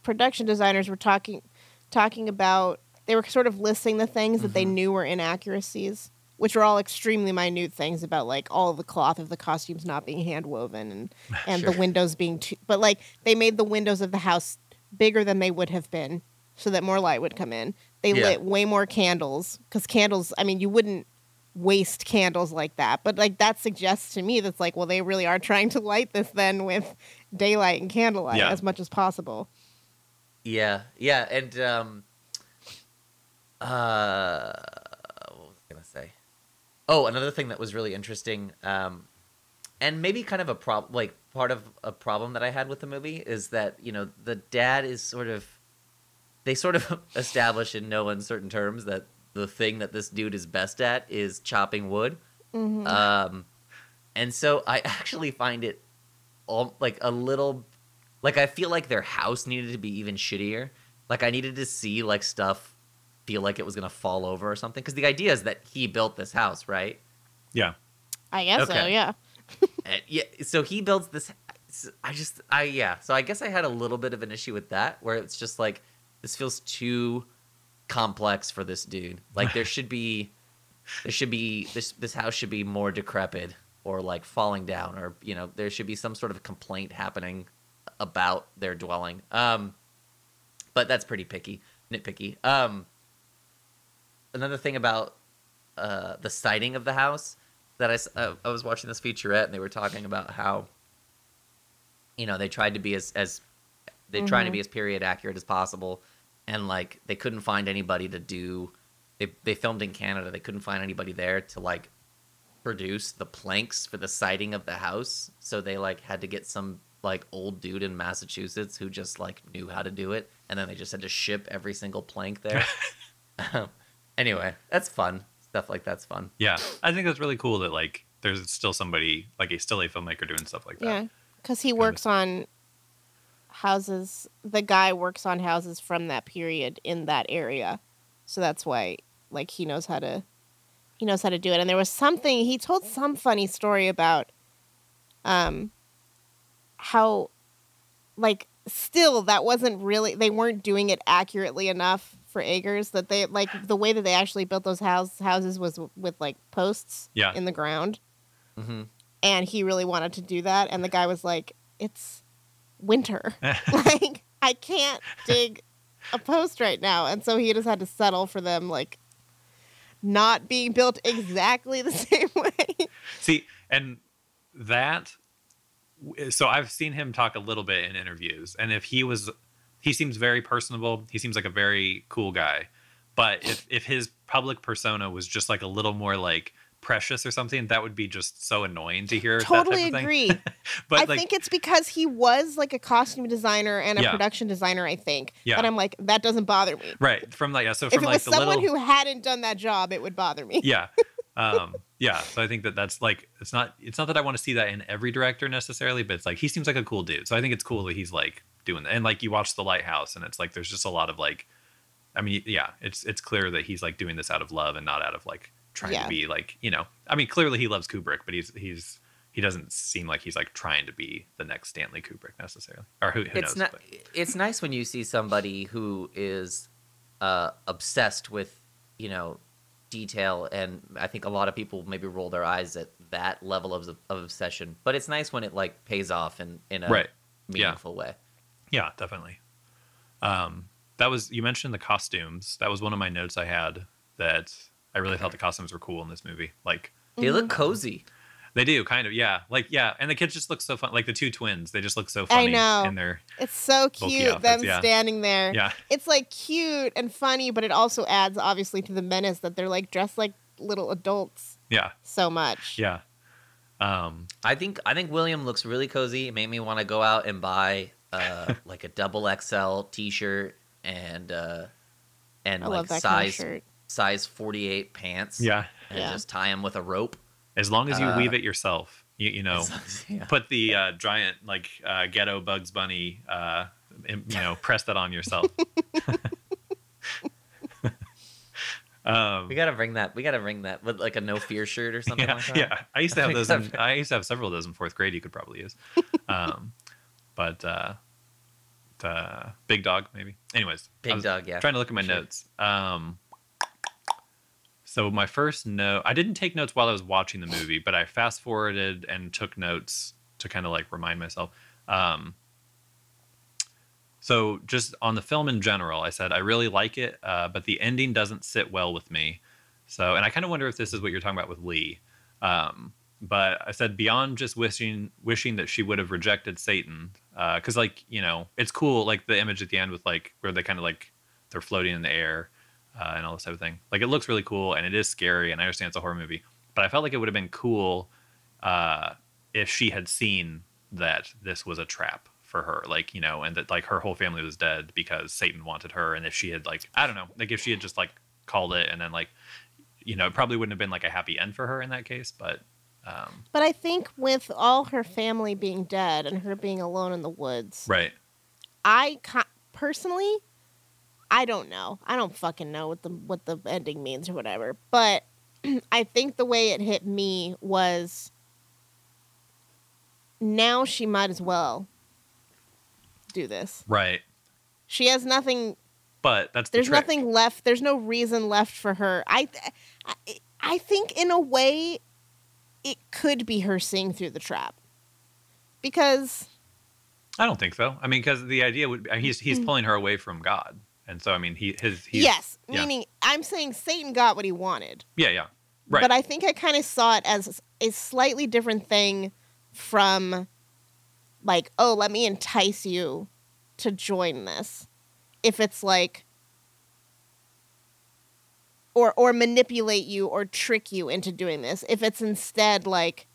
production designers were talking talking about they were sort of listing the things that they Mhm. knew were inaccuracies, which were all extremely minute things about like all the cloth of the costumes not being hand woven and and Sure. the windows being too, but like they made the windows of the house bigger than they would have been so that more light would come in. They Yeah. lit way more candles because candles. I mean, you wouldn't waste candles like that. But like that suggests to me that's like, well, they really are trying to light this then with daylight and candlelight Yeah. as much as possible. Yeah, yeah, and um, uh, what was I gonna say? Oh, another thing that was really interesting, um, and maybe kind of a problem, like part of a problem that I had with the movie is that you know the dad is sort of, they sort of establish in no uncertain terms that the thing that this dude is best at is chopping wood. Mhm. Um, and so I actually find it all like a little like I feel like their house needed to be even shittier. Like I needed to see like stuff feel like it was gonna fall over or something. Because the idea is that he built this house, right? Yeah. I guess so. Yeah. And yeah. So he builds this. I just I yeah. So I guess I had a little bit of an issue with that, where it's just like this feels too complex for this dude. Like there should be there should be this this house should be more decrepit or like falling down or you know there should be some sort of complaint happening about their dwelling. Um but that's pretty picky, nitpicky. Um another thing about uh the siting of the house that I s- uh, I was watching this featurette and they were talking about how you know, they tried to be as as they tried to Mhm. be as period accurate as possible, and like they couldn't find anybody to do. They they filmed in Canada. They couldn't find anybody there to like produce the planks for the siding of the house. So they like had to get some like old dude in Massachusetts who just like knew how to do it, and then they just had to ship every single plank there. Um, anyway, that's fun. Stuff like that's fun. Yeah, I think that's really cool that like there's still somebody like a still a filmmaker doing stuff like that. Yeah, because he works on houses. The guy works on houses from that period in that area, so that's why like he knows how to he knows how to do it. And there was something he told some funny story about um how like still that wasn't really they weren't doing it accurately enough for Eggers that they like the way that they actually built those house houses was w- with like posts Yeah. in the ground Mm-hmm. and he really wanted to do that and the guy was like it's winter like i can't dig a post right now and so he just had to settle for them like not being built exactly the same way See, and that so I've seen him talk a little bit in interviews, and if he was, he seems very personable. He seems like a very cool guy. But if if his public persona was just like a little more like precious or something, that would be just so annoying to hear. totally that type of thing. agree But i like, think it's because he was like a costume designer and a Yeah. production designer i think Yeah. and i'm like that doesn't bother me right from like yeah, so if from it like was someone little who hadn't done that job it would bother me yeah um yeah so i think that that's like it's not it's not that i want to see that in every director necessarily but it's like he seems like a cool dude so i think it's cool that he's like doing that and like you watch the lighthouse and it's like there's just a lot of like i mean yeah it's it's clear that he's like doing this out of love and not out of like trying Yeah. to be like you know i mean clearly he loves kubrick but he's he's he doesn't seem like he's like trying to be the next stanley kubrick necessarily or who, who it's knows not. It's nice when you see somebody who is uh, obsessed with you know detail, and I think a lot of people maybe roll their eyes at that level of, of obsession. But it's nice when it like pays off in in a Right. Yeah. meaningful way. Yeah, definitely. Um, that was you mentioned the costumes. That was one of my notes I had that I really thought the costumes were cool in this movie. Like They look cozy. they do, kind of, yeah. Like yeah, and the kids just look so fun. Like the two twins, they just look so funny know. in their it's so cute them yeah. standing there yeah, it's like cute and funny, but it also adds obviously to the menace that they're like dressed like little adults yeah, so much. yeah. Um, I think I think William looks really cozy. It made me want to go out and buy uh, like a double XL T-shirt and uh, and I like love that size kind of shirt. Size forty eight pants. yeah. and Yeah. just tie them with a rope. As long as you Uh, weave it yourself, you you know, yeah. put the uh, giant like uh, ghetto Bugs Bunny, uh, you know, press that on yourself. um, We gotta bring that. We gotta bring that with like a no fear shirt or something yeah, like that. yeah. I used to have those. In, I used to have several of those in fourth grade. You could probably use, um, but uh, the big dog maybe. Anyways, Big dog. Yeah. Trying to look at my Sure. notes. Um, so my first note, I didn't take notes while I was watching the movie, but I fast forwarded and took notes to kind of like remind myself. Um, so just on the film in general, I said I really like it, uh, but the ending doesn't sit well with me. So, and I kind of wonder if this is what you're talking about with Lee. Um, but I said beyond just wishing wishing that she would have rejected Satan, because like you know it's cool like the image at the end with like where they kind of like they're floating in the air uh, and all this type of thing. Like it looks really cool and it is scary and I understand it's a horror movie, but I felt like it would have been cool uh, if she had seen that this was a trap for her, like you know, and that like her whole family was dead because Satan wanted her, and if she had like I don't know, like if she had just like called it and then like you know, it probably wouldn't have been like a happy end for her in that case, but um, But I think with all her family being dead and her being alone in the woods, right, I personally, I don't know. I don't fucking know what the what the ending means or whatever. But I think the way it hit me was now she might as well do this. right, She has nothing. but that's the There's trick. nothing left. There's no reason left for her. I, I, I think in a way, it could be her seeing through the trap, because I don't think so. I mean, because the idea would be he's he's mm-hmm. pulling her away from God, and so I mean he his yes, yeah. meaning I'm saying Satan got what he wanted. yeah yeah right But I think I kind of saw it as a slightly different thing from like, oh, let me entice you to join this. If it's like or or manipulate you or trick you into doing this. If it's instead like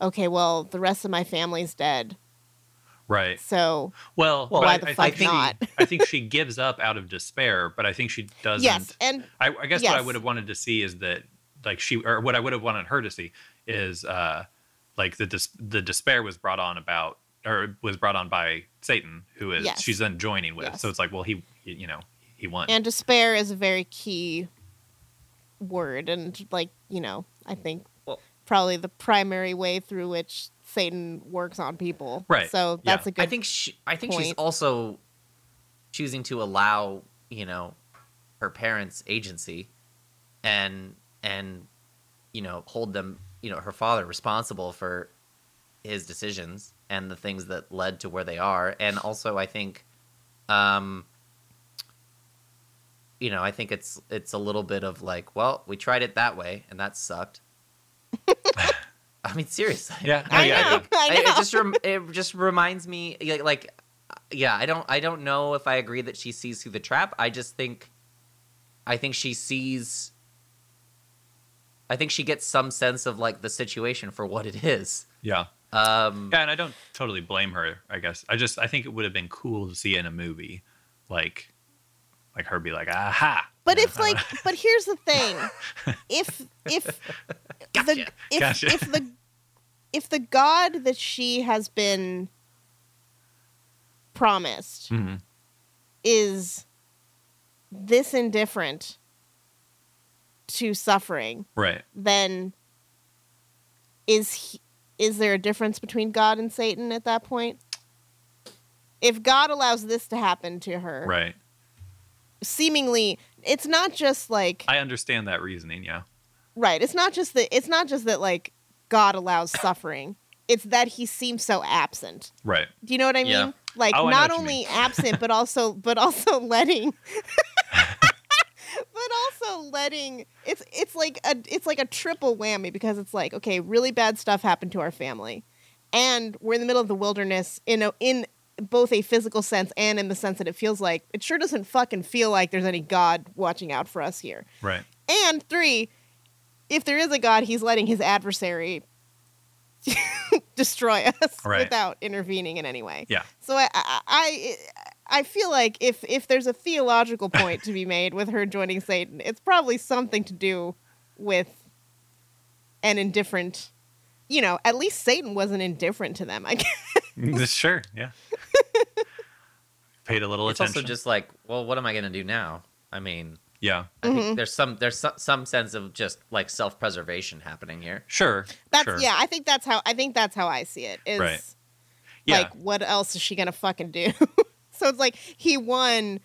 okay, well, the rest of my family's dead. Right. So Well, Well, why I, the I fuck think not? I think she gives up out of despair, but I think she doesn't. yes, and I, I guess what I would have wanted to see is that, like she, or what I would have wanted her to see is, uh, like the dis- the despair was brought on about, or was brought on by Satan, who is Yes. she's then joining with. Yes. So it's like, well, he, he- you know, he won. and despair is a very key word and like, you know, I think Well- probably the primary way through which Satan works on people. Right, So that's yeah. a good I think she, I think she's also choosing to allow you know her parents' agency, and and you know hold them you know her father responsible for his decisions and the things that led to where they are, and also I think, um, you know I think it's it's a little bit of like well we tried it that way and that sucked. I mean seriously. yeah, no, I yeah, know. think- I It- know. It just rem- it just reminds me like, like yeah, I don't I don't know if I agree that she sees through the trap. I just think I think she sees I think she gets some sense of like the situation for what it is. yeah, Um yeah, and I don't totally blame her. I guess I just I think it would have been cool to see in a movie, like, like her be like, aha. But if like, but here's the thing: if if the if Gotcha. if the if the God that she has been promised Mhm. is this indifferent to suffering, right, then is he, is there a difference between God and Satan at that point? If God allows this to happen to her, right. Seemingly it's not just like I understand that reasoning. Yeah, right it's not just that it's not just that like god allows suffering it's that he seems so absent right. do you know what i mean Yeah. like Oh, not only absent but also but also letting but also letting it's it's like a it's like a triple whammy because it's like okay really bad stuff happened to our family and we're in the middle of the wilderness in a in both a physical sense and in the sense that it feels like it sure doesn't fucking feel like there's any god watching out for us here Right. and three, if there is a God, he's letting his adversary destroy us Right. without intervening in any way. Yeah. So I, I, I, I feel like if if there's a theological point to be made with her joining Satan, it's probably something to do with an indifferent. You know, at least Satan wasn't indifferent to them. I guess. sure. Yeah. Paid a little it's attention. also just like, well, what am I going to do now? I mean, yeah. I Mhm. think there's some there's some, some sense of just like self-preservation happening here. Sure. That's sure. yeah. I think that's how I think that's how I see it. Is Right. Yeah. like what else is she gonna fucking do? so it's like he won,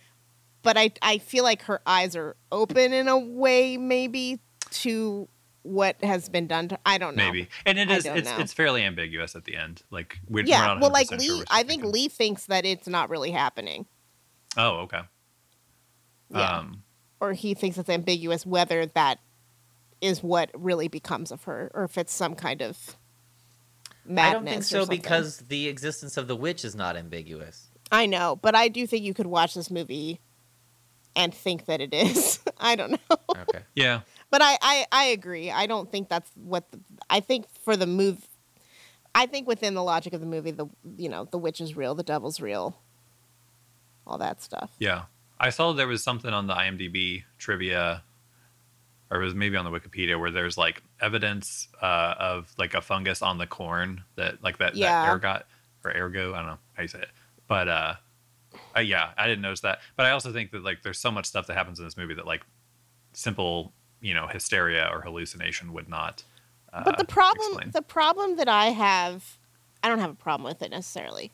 but I I feel like her eyes are open in a way maybe to what has been done to I don't know. Maybe. And it I is don't it's know. it's fairly ambiguous at the end. Like we're, we're Yeah, not well, like 100% Lee, sure I think. Lee thinks that it's not really happening. Oh, okay. Yeah, Um or he thinks it's ambiguous whether that is what really becomes of her, or if it's some kind of madness. I don't think so because the existence of the witch is not ambiguous. I know, but I do think you could watch this movie and think that it is. I don't know. Okay. yeah. But I, I, I agree. I don't think that's what the, I think for the move. I think within the logic of the movie, the you know the witch is real, the devil's real, all that stuff. Yeah. I saw there was something on the IMDb trivia or it was maybe on the Wikipedia where there's like evidence uh, of like a fungus on the corn that like that, Yeah. that ergot or ergo, I don't know how you say it. But uh, uh yeah, I didn't notice that. But I also think that like there's so much stuff that happens in this movie that like simple, you know, hysteria or hallucination would not uh, but the problem, explain. the problem that I have, I don't have a problem with it necessarily.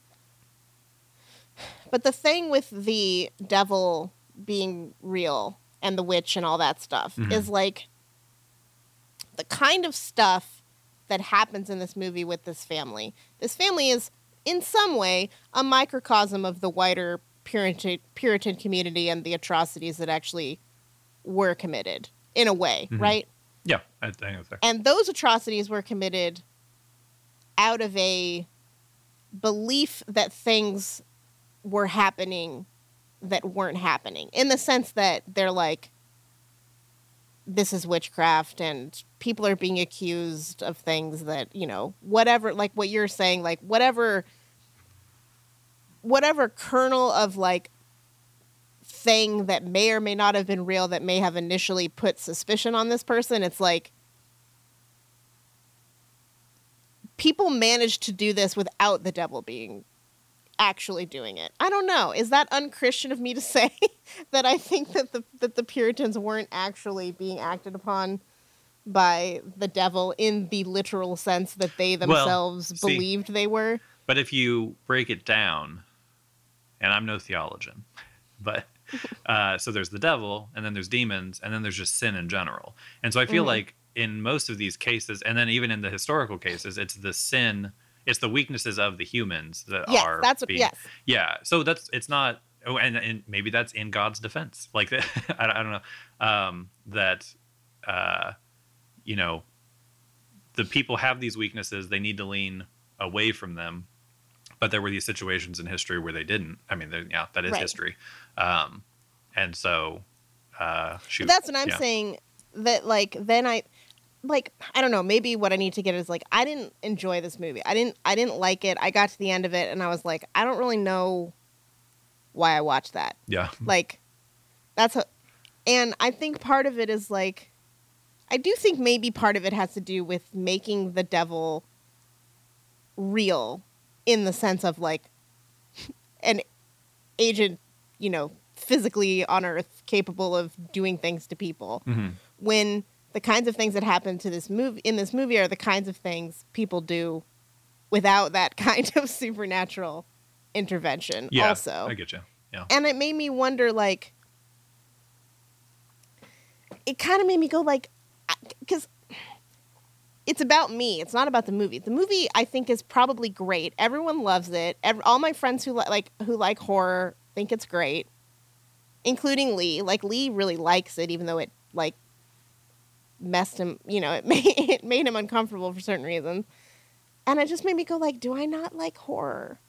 But the thing with the devil being real and the witch and all that stuff Mhm. is like the kind of stuff that happens in this movie with this family. This family is, in some way, a microcosm of the wider Puritan, Puritan community and the atrocities that actually were committed, in a way, Mhm. right? Yeah, I think that's fair. and those atrocities were committed out of a belief that things were happening that weren't happening in the sense that they're like this is witchcraft and people are being accused of things that you know whatever like what you're saying like whatever whatever kernel of like thing that may or may not have been real that may have initially put suspicion on this person it's like people managed to do this without the devil being actually doing it. I don't know. Is that unchristian of me to say that I think that the that the Puritans weren't actually being acted upon by the devil in the literal sense that they Well, themselves see- believed they were? But if you break it down, and I'm no theologian, but uh, so there's the devil, and then there's demons, and then there's just sin in general. And so I feel Mhm. like in most of these cases, and then even in the historical cases, it's the sin, it's the weaknesses of the humans that Yes, are that's what being, yes. yeah. So that's it's not. Oh, and, and maybe that's in God's defense. Like I, I don't know um, that uh, you know the people have these weaknesses. They need to lean away from them. But there were these situations in history where they didn't. I mean, yeah, that is Right. history. Um, and so, uh, shoot. But that's what I'm yeah. saying. That like then I like I don't know. Maybe what I need to get is like I didn't enjoy this movie. I didn't I didn't like it. I got to the end of it and I was like I don't really know why I watched that. Yeah. Like that's a and I think part of it is like I do think maybe part of it has to do with making the devil real in the sense of like an agent, you know, physically on earth capable of doing things to people hmm when the kinds of things that happen to this movie in this movie are the kinds of things people do without that kind of supernatural intervention Yeah. also I get you. Yeah. and it made me wonder like it kind of made me go like because it's about me it's not about the movie the movie i think is probably great everyone loves it Ev all my friends who li- like who like horror think it's great including lee like lee really likes it even though it like messed him you know it made it made him uncomfortable for certain reasons and it just made me go like do i not like horror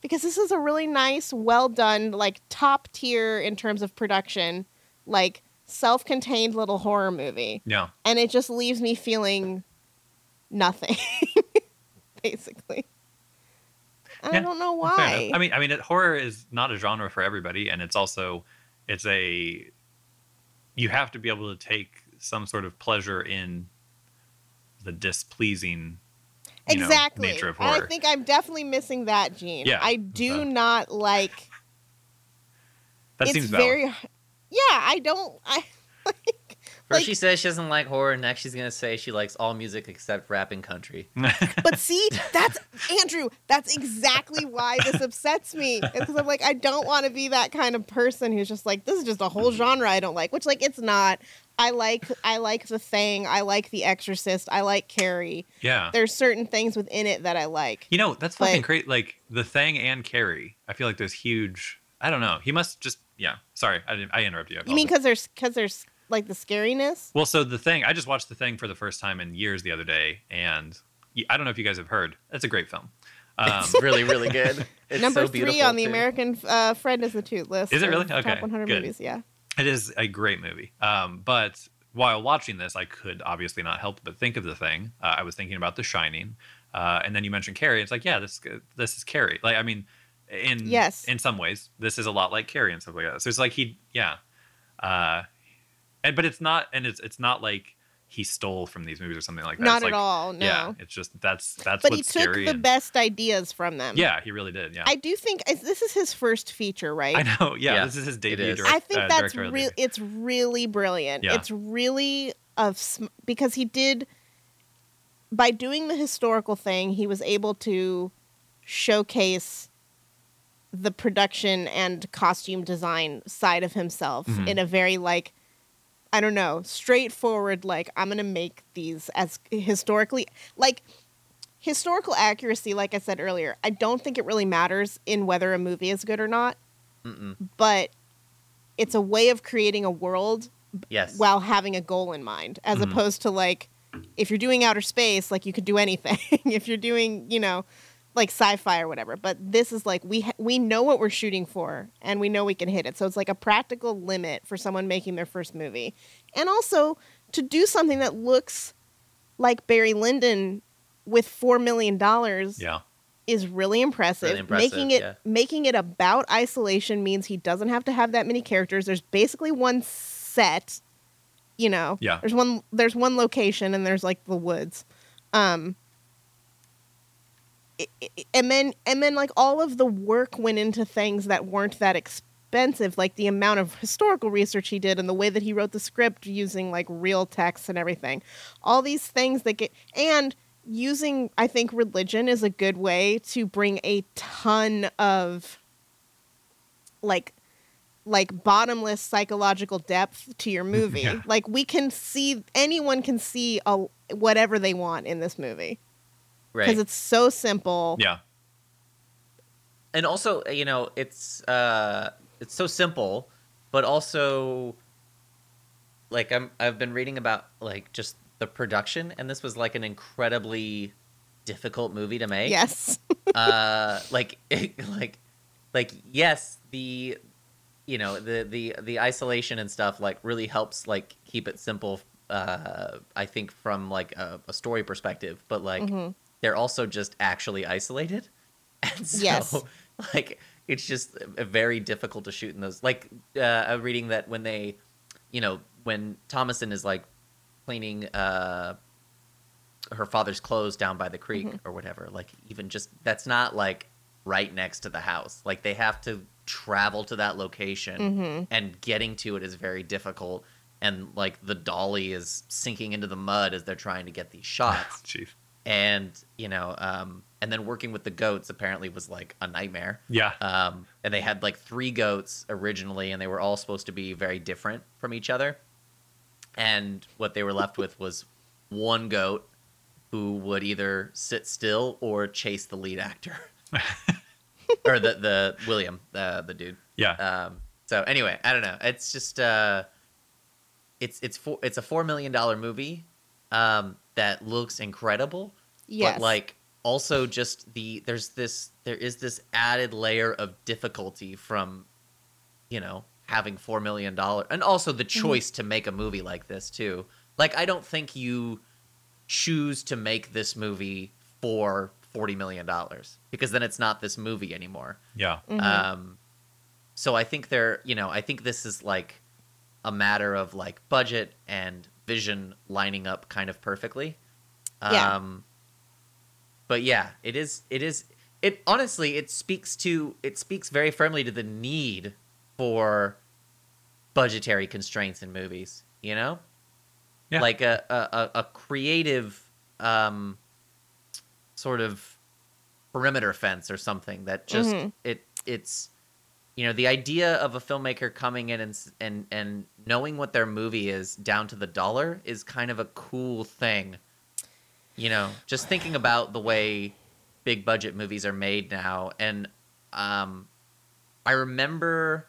because this is a really nice, well done, like top tier in terms of production, like self contained little horror movie. Yeah. And it just leaves me feeling nothing, basically. And I Yeah, don't know why. I mean, I mean, it, horror is not a genre for everybody, and it's also it's a you have to be able to take some sort of pleasure in the displeasing you know, exactly. nature of and horror. I think I'm definitely missing that, Gene. Yeah, I do so- not like. that it's seems valid. very. Yeah, I don't. I like. First Like- she says she doesn't like horror. Next she's gonna say she likes all music except rap and country. But see, that's Andrew. That's exactly why this upsets me. Because I'm like, I don't want to be that kind of person who's just like, this is just a whole genre I don't like. Which, like, it's not. I like, I like the Thing. I like The Exorcist. I like Carrie. yeah. There's certain things within it that I like. You know, that's fucking But- great. Like the Thing and Carrie. I feel like there's huge. I don't know. He must just. Yeah. Sorry, I didn't. I interrupted you. I You mean because there's because there's like the scariness? Well, so the thing. I just watched the Thing for the first time in years the other day, and I don't know if you guys have heard. It's a great film. Um, It's really, really good. It's Number so three on the too. American uh, Friend is the Toot list. Is it really? Okay, Top 100 good. movies. Yeah. It is a great movie. Um, but while watching this, I could obviously not help but think of the thing. Uh, I was thinking about The Shining, uh, and then you mentioned Carrie. It's like, yeah, this this is Carrie. Like, I mean, in Yes. in some ways, this is a lot like Carrie and stuff like that. So it's like he, yeah, uh, and but it's not, and it's it's not like he stole from these movies or something like that. Not It's at like, all. No. Yeah, it's just that's that's but he took scary. the and- best ideas from them. yeah, he really did. Yeah, I do think this is his first feature, right? I know. Yeah, Yeah, this is his it debut. is. direct- I think uh, that's directorial real. It's really brilliant. Yeah. It's really of sm- because he did by doing the historical thing, he was able to showcase the production and costume design side of himself Mhm. in a very like I don't know, straightforward like I'm going to make these as historically like historical accuracy like I said earlier. I don't think it really matters in whether a movie is good or not, Mm-mm. but it's a way of creating a world Yes. while having a goal in mind as Mhm. opposed to like if you're doing outer space like you could do anything if you're doing you know like sci-fi or whatever. But this is like we ha- we know what we're shooting for, and we know we can hit it. So it's like a practical limit for someone making their first movie, and also to do something that looks like Barry Lyndon with four million dollars Yeah. is really impressive. Really impressive, making it yeah. making it about isolation means he doesn't have to have that many characters. There's basically one set, you know. Yeah. There's one there's one location and there's like the woods. Um and then and then like all of the work went into things that weren't that expensive like the amount of historical research he did and the way that he wrote the script using like real text and everything. All these things that get and using i think religion is a good way to bring a ton of like like bottomless psychological depth to your movie. Yeah. like we can see anyone can see a, whatever they want in this movie because it's so simple Yeah. and also you know it's uh it's so simple but also like i'm i've been reading about like just the production and this was like an incredibly difficult movie to make yes uh like it, like like yes the you know the the the isolation and stuff like really helps like keep it simple uh i think from like a, a story perspective but like Mhm. They're also just actually isolated and so Yes. like it's just very difficult to shoot in those like uh i'm reading that when they you know when Thomasin is like cleaning uh her father's clothes down by the creek Mhm. or whatever like even just that's not like right next to the house like they have to travel to that location hmm and getting to it is very difficult and like the dolly is sinking into the mud as they're trying to get these shots Jeez. And you know um and then working with the goats apparently was like a nightmare Yeah. um and they had like three goats originally and they were all supposed to be very different from each other and what they were left with was one goat who would either sit still or chase the lead actor or the the william the the dude yeah. um, so anyway, I don't know. It's just uh, it's it's four, it's a four million dollar movie um, that looks incredible, yes but like also just the there's this there is this added layer of difficulty from you know having four million dollar and also the choice to make a movie like this too. Like I don't think you choose to make this movie for forty million dollars because then it's not this movie anymore. yeah. Mhm. Um, so I think they're, you know, I think this is like a matter of like budget and vision lining up kind of perfectly. Yeah. Um, but yeah, it is, it is, it honestly, it speaks to, it speaks very firmly to the need for budgetary constraints in movies, you know? Yeah. Like a, a, a- a creative, um, sort of perimeter fence or something that just Mhm. it it's you know the idea of a filmmaker coming in and and and knowing what their movie is down to the dollar is kind of a cool thing. You know just thinking about the way big budget movies are made now and um i remember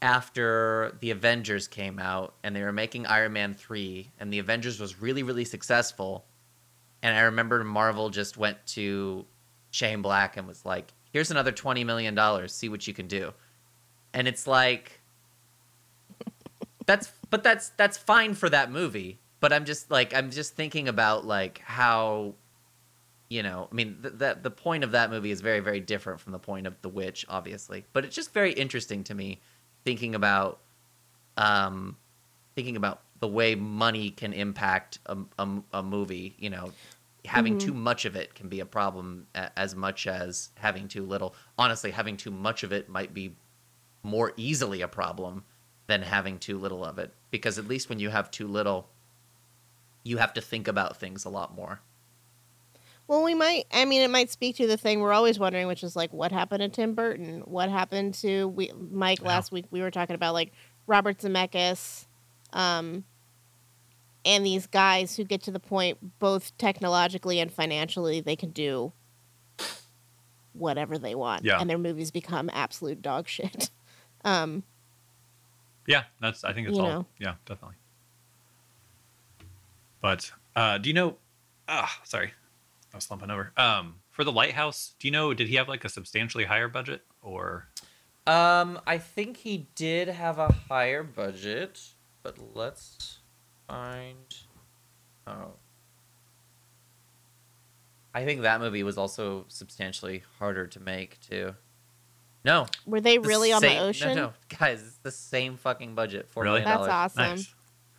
after the avengers came out and they were making iron man 3 and the avengers was really really successful and I remember Marvel just went to Shane Black and was like, "Here's another twenty million dollars. See what you can do." And it's like, that's but that's that's fine for that movie. But I'm just like I'm just thinking about like how, you know, I mean, th- that the point of that movie is very very different from the point of The Witch, obviously. But it's just very interesting to me thinking about, um, thinking about the way money can impact a, a, a movie. You know, having Mhm. too much of it can be a problem a- as much as having too little. Honestly, having too much of it might be more easily a problem than having too little of it because at least when you have too little you have to think about things a lot more. Well, we might. I mean, it might speak to the thing we're always wondering, which is like, what happened to Tim Burton? What happened to we, Mike last week? We were talking about like Robert Zemeckis, um, and these guys who get to the point, both technologically and financially, they can do whatever they want, Yeah. and their movies become absolute dog shit. Um, Yeah, that's. I think it's all. know. Yeah, definitely. But uh, do you know? Ah, sorry. I was slumping over. Um, for the lighthouse, do you know? Did he have like a substantially higher budget, or Um, I think he did have a higher budget, but let's find. Oh. I think that movie was also substantially harder to make too. No, Were they the really on the ocean? No, no, guys, it's the same fucking budget. Four Really? million That's awesome. nice?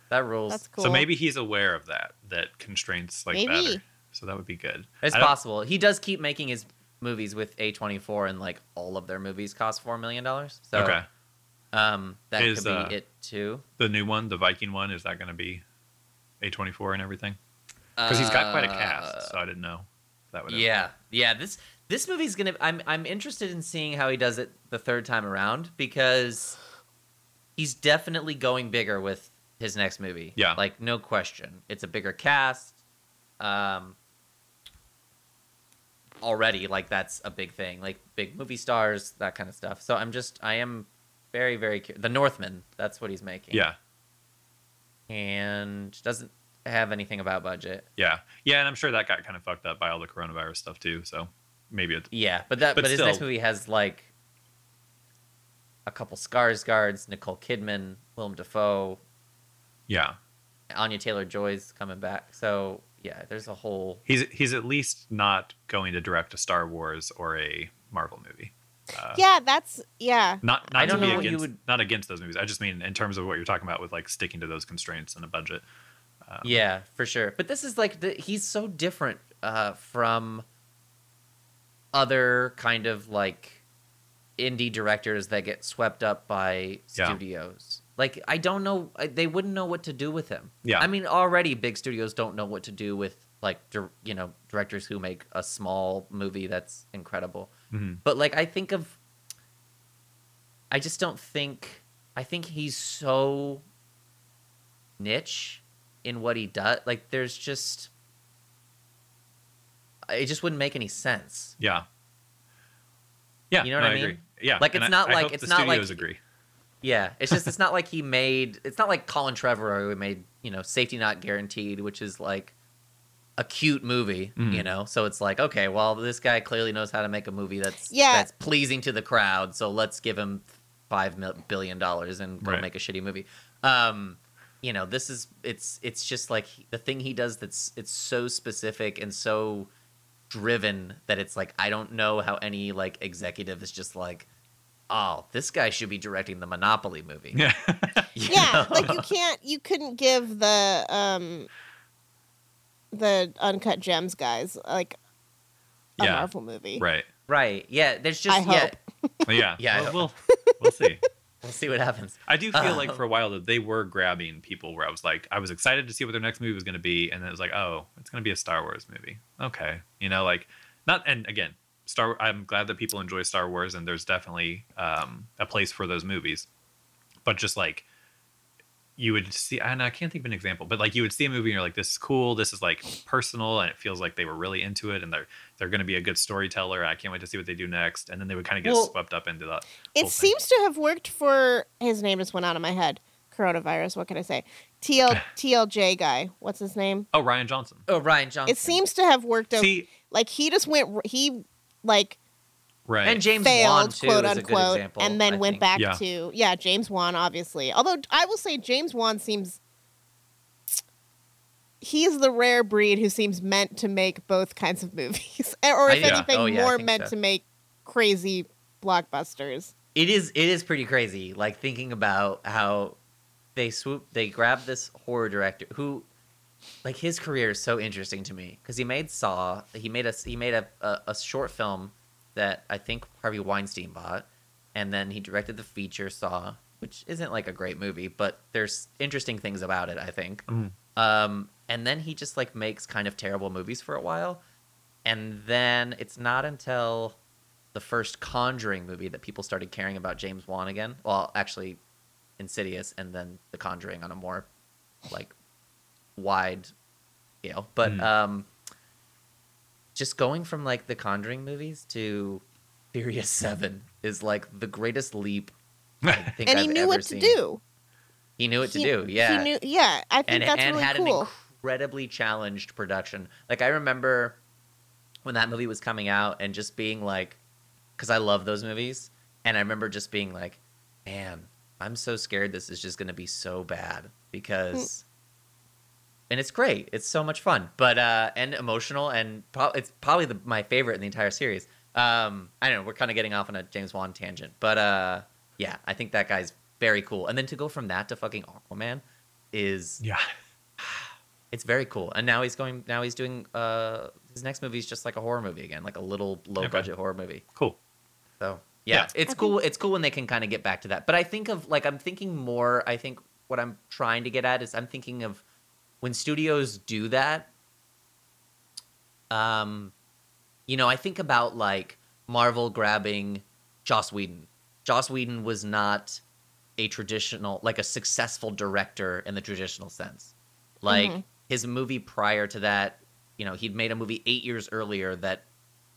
That rules. That's cool. So maybe he's aware of that. That constraints like Maybe. matter. So that would be good. It's possible. He does keep making his movies with A24, and like all of their movies cost four million dollars. So okay. Um, that Is, could be uh, it too. The new one, the Viking one, is that going to be a twenty four and everything? Because he's got quite a Uh, cast, so I didn't know if that would. Yeah, yeah. This this movie's gonna. I'm I'm interested in seeing how he does it the third time around because he's definitely going bigger with his next movie. Yeah. like no question. It's a bigger cast. Um, already like that's a big thing. Like big movie stars, that kind of stuff. So I'm just I am very very. The Northman. That's what he's making. Yeah, and doesn't have anything about budget. yeah, yeah, and I'm sure that got kind of fucked up by all the coronavirus stuff too. So maybe it. Yeah, but that But but, his next movie has like a couple Skarsgårds, Nicole Kidman, Willem Dafoe, Yeah, Anya Taylor Joy's coming back. So yeah, there's a whole he's he's at least not going to direct a Star Wars or a Marvel movie. Uh, Yeah, that's yeah. Not I not don't to be know what you against would- not against those movies. I just mean in terms of what you're talking about with like sticking to those constraints and a budget. Um, yeah for sure. But this is like the, he's so different uh, from other kind of like indie directors that get swept up by Yeah. studios. Like I don't know, they wouldn't know what to do with him. Yeah. I mean, already big studios don't know what to do with like you know directors who make a small movie that's incredible. Mhm. But like I think of, I just don't think. I think he's so niche in what he does. Like there's just, it just wouldn't make any sense. Yeah. Yeah, You know what no, I mean? agree. Yeah, Like, it's I- not I like- hope it's not like- agree. Yeah, it's just it's not like he made. It's not like Colin Trevorrow who made you know Safety Not Guaranteed, which is like a cute movie. Mhm. You know, so it's like okay, well this guy clearly knows how to make a movie that's Yeah. that's pleasing to the crowd. So let's give him five mil- billion dollars and go Right. make a shitty movie. Um, you know, this is it's it's just like the thing he does that's it's so specific and so driven that it's like I don't know how any like executive is just like, oh, this guy should be directing the Monopoly movie. Yeah. You Yeah, know? like you can't you couldn't give the um the uncut gems guys like a Yeah. Marvel movie. right. right? Yeah, there's just I yeah. hope. Yeah. Yeah, I We'll, we'll we'll see. We'll see what happens. I do feel like Um, for a while that they were grabbing people where I was like, I was excited to see what their next movie was going to be, and then it was like, oh, it's going to be a Star Wars movie. Okay, you know, like not. And again, Star. I'm glad that people enjoy Star Wars, and there's definitely um, a place for those movies. But just like you would see, and I can't think of an example, but like you would see a movie and you're like, this is cool, this is like personal, and it feels like they were really into it, and they're they're going to be a good storyteller. I can't wait to see what they do next, and then they would kind of get Well, swept up into that. It whole thing. seems to have worked for his name just went out of my head. Coronavirus, what can I say? TL TLJ guy. What's his name? Oh, Rian Johnson. Oh, Rian Johnson. It seems to have worked out See, like he just went he like right? and James failed Wan too quote is a good unquote example, and then I went think. back Yeah. to yeah james wan obviously although i will say james wan seems he's the rare breed who seems meant to make both kinds of movies eh, or I if anything oh, yeah, more meant so. to make crazy blockbusters It is it is pretty crazy. Like thinking about how they swoop they grab this horror director who like his career is so interesting to me because he made Saw. He made a he made a, a a short film that I think Harvey Weinstein bought, and then he directed the feature Saw, which isn't like a great movie, but there's interesting things about it. I think. Mhm. Um, and then he just like makes kind of terrible movies for a while, and then it's not until the first Conjuring movie that people started caring about James Wan again. Well, actually, Insidious, and then The Conjuring on a more like wide scale. But Mm. um, just going from like the Conjuring movies to Furious Seven is like the greatest leap I think and I've he knew ever what seen. to do He knew what He- to do. Yeah, he knew yeah i think and that's and really had cool an incredibly challenged production. Like I remember when that movie was coming out and just being like, because I love those movies, and I remember just being like, man, I'm so scared this is just going to be so bad mm. because. And it's great. It's so much fun, but uh, and emotional, and pro- it's probably the, my favorite in the entire series. Um, I don't know. We're kind of getting off on a James Wan tangent, but uh, yeah, I think that guy's very cool. And then to go from that to fucking Aquaman is Yeah. it's very cool. And now he's going. Now he's doing. Uh, his next movie is just like a horror movie again, like a little low Okay. budget horror movie. Cool. So yeah, Yeah. it's I cool. It's cool when they can kind of get back to that. But I think of like I'm thinking more. I think what I'm trying to get at is I'm thinking of when studios do that. Um, you know, I think about like Marvel grabbing Joss Whedon. Joss Whedon was not a traditional, like a successful director in the traditional sense. Like Mhm. his movie prior to that, you know, he'd made a movie eight years earlier that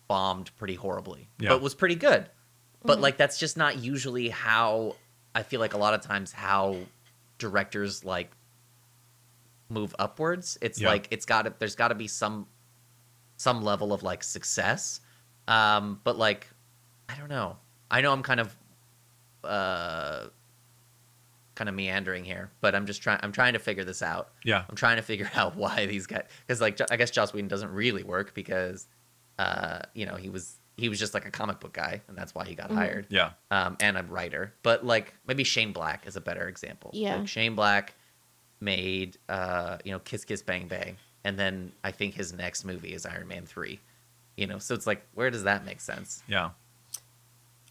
bombed pretty horribly, Yeah. but was pretty good. But Mhm. like that's just not usually how I feel like a lot of times how directors like move upwards. It's Yeah. like it's got to there's got to be some some level of like success. Um, but like I don't know. I know I'm kind of uh kind of meandering here, but I'm just trying I'm trying to figure this out. Yeah. I'm trying to figure out why these guys because like I guess Joss Whedon doesn't really work because uh you know he was he was just like a comic book guy and that's why he got Mhm. hired Yeah. um and a writer but like maybe Shane Black is a better example Yeah. like Shane Black made uh you know Kiss Kiss Bang Bang and then I think his next movie is Iron Man 3 you know so it's like where does that make sense Yeah.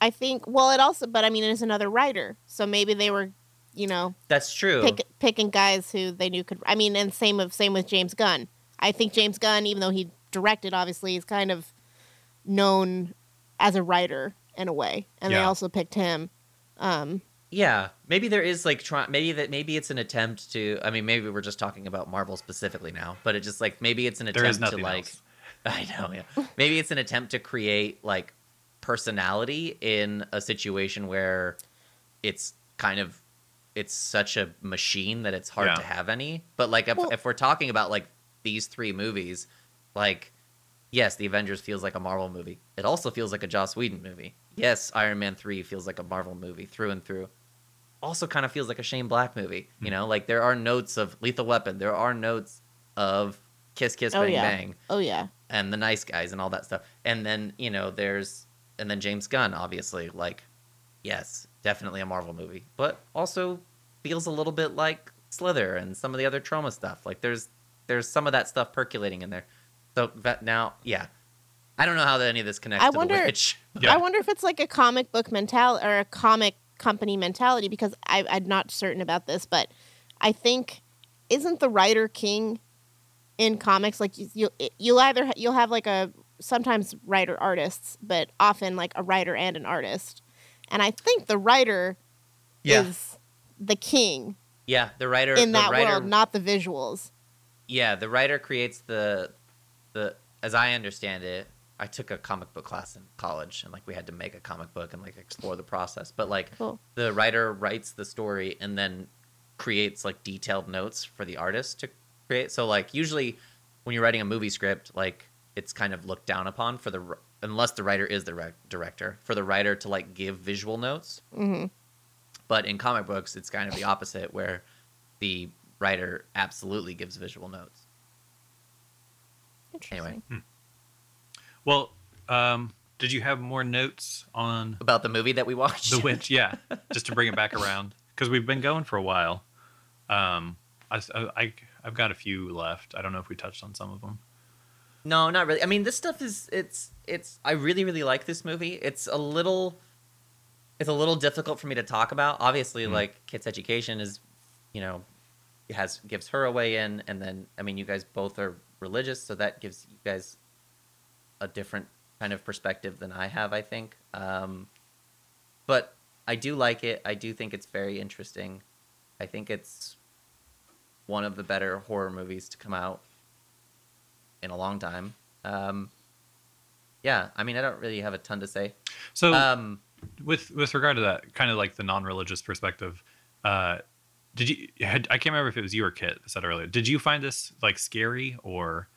I think. Well, it also, but I mean, it's another writer, so maybe they were, you know, that's true pick, picking guys who they knew could. I mean, and same of same with James Gunn. I think James Gunn, even though he directed, obviously, is kind of known as a writer in a way, and they also picked him. Um, Yeah, maybe there is like try maybe that maybe it's an attempt to. I mean, maybe we're just talking about Marvel specifically now, but it just like maybe it's an There is attempt to nothing like. else. I know, yeah. Maybe it's an attempt to create like personality in a situation where it's kind of it's such a machine that it's hard Yeah. to have any. But like if Well- if we're talking about like these three movies, like yes, the Avengers feels like a Marvel movie. It also feels like a Joss Whedon movie. Yes, Iron Man 3 feels like a Marvel movie through and through. Also kind of feels like a Shane Black movie. Hmm. You know, like there are notes of Lethal Weapon, there are notes of Kiss Kiss Oh, Bang yeah. Bang oh yeah, and the nice guys and all that stuff. And then, you know, there's and then James Gunn, obviously, like, yes, definitely a Marvel movie. But also feels a little bit like Slither and some of the other trauma stuff. Like there's there's some of that stuff percolating in there. So that now, yeah. I don't know how any of this connects I to wonder- the witch. Yeah. I wonder if it's like a comic book mentality or a comic company mentality because I, I'm not certain about this, but I think isn't the writer king in comics like you, you you'll either you'll have like a sometimes writer artists, but often like a writer and an artist, and I think the writer is the king Yeah, the writer in the that writer, world, not the visuals. Yeah, the writer creates the the as I understand it, I took a comic book class in college and like we had to make a comic book and like explore the process. But like Cool. the writer writes the story and then creates like detailed notes for the artist to create. So like usually when you're writing a movie script, like it's kind of looked down upon for the unless the writer is the rec- director for the writer to like give visual notes. hmm But in comic books, it's kind of the opposite where the writer absolutely gives visual notes. Interesting. Well, um, did you have more notes on About the movie that we watched. the witch? Yeah, just to bring it back around because we've been going for a while. Um, I, I I've got a few left. I don't know if we touched on some of them. No, not really. I mean, this stuff is it's it's. I really really like this movie. It's a little, it's a little difficult for me to talk about. Obviously, Mm. like Kit's education is, you know, has gives her a way in, and then I mean, you guys both are religious, so that gives you guys a different kind of perspective than I have. I think, um, but I do like it. I do think it's very interesting. I think it's one of the better horror movies to come out in a long time. Um, yeah, I mean, I don't really have a ton to say. So Um, with with regard to that kind of like the non-religious perspective, uh, did you? Had, I can't remember if it was you or Kit that said earlier. Did you find this like scary or?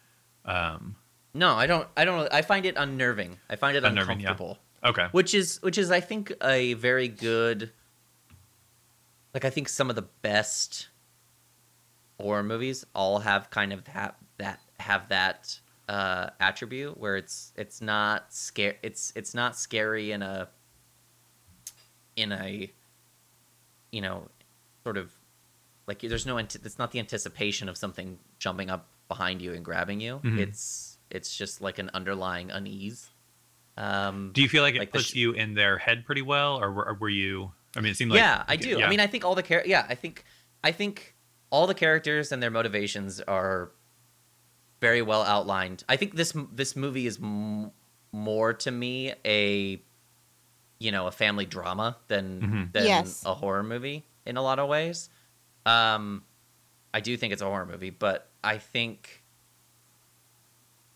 Um, No, I don't. I don't. I find it unnerving. I find it Unnerving, yeah. uncomfortable. Okay. Which is which is I think a very good. Like I think some of the best horror movies all have kind of that that have that uh, attribute where it's it's not scare it's it's not scary in a in a you know sort of like there's no it's not the anticipation of something jumping up behind you and grabbing you Mhm. it's it's just like an underlying unease um Do you feel like it like the puts sh- you in their head pretty well, or were, or were you? I mean, it seemed like yeah, I do. Yeah. I mean, I think all the char- yeah, I think I think all the characters and their motivations are very well outlined. I think this this movie is m- more to me a you know a family drama than Mhm. than Yes. a horror movie in a lot of ways. Um, I do think it's a horror movie, but I think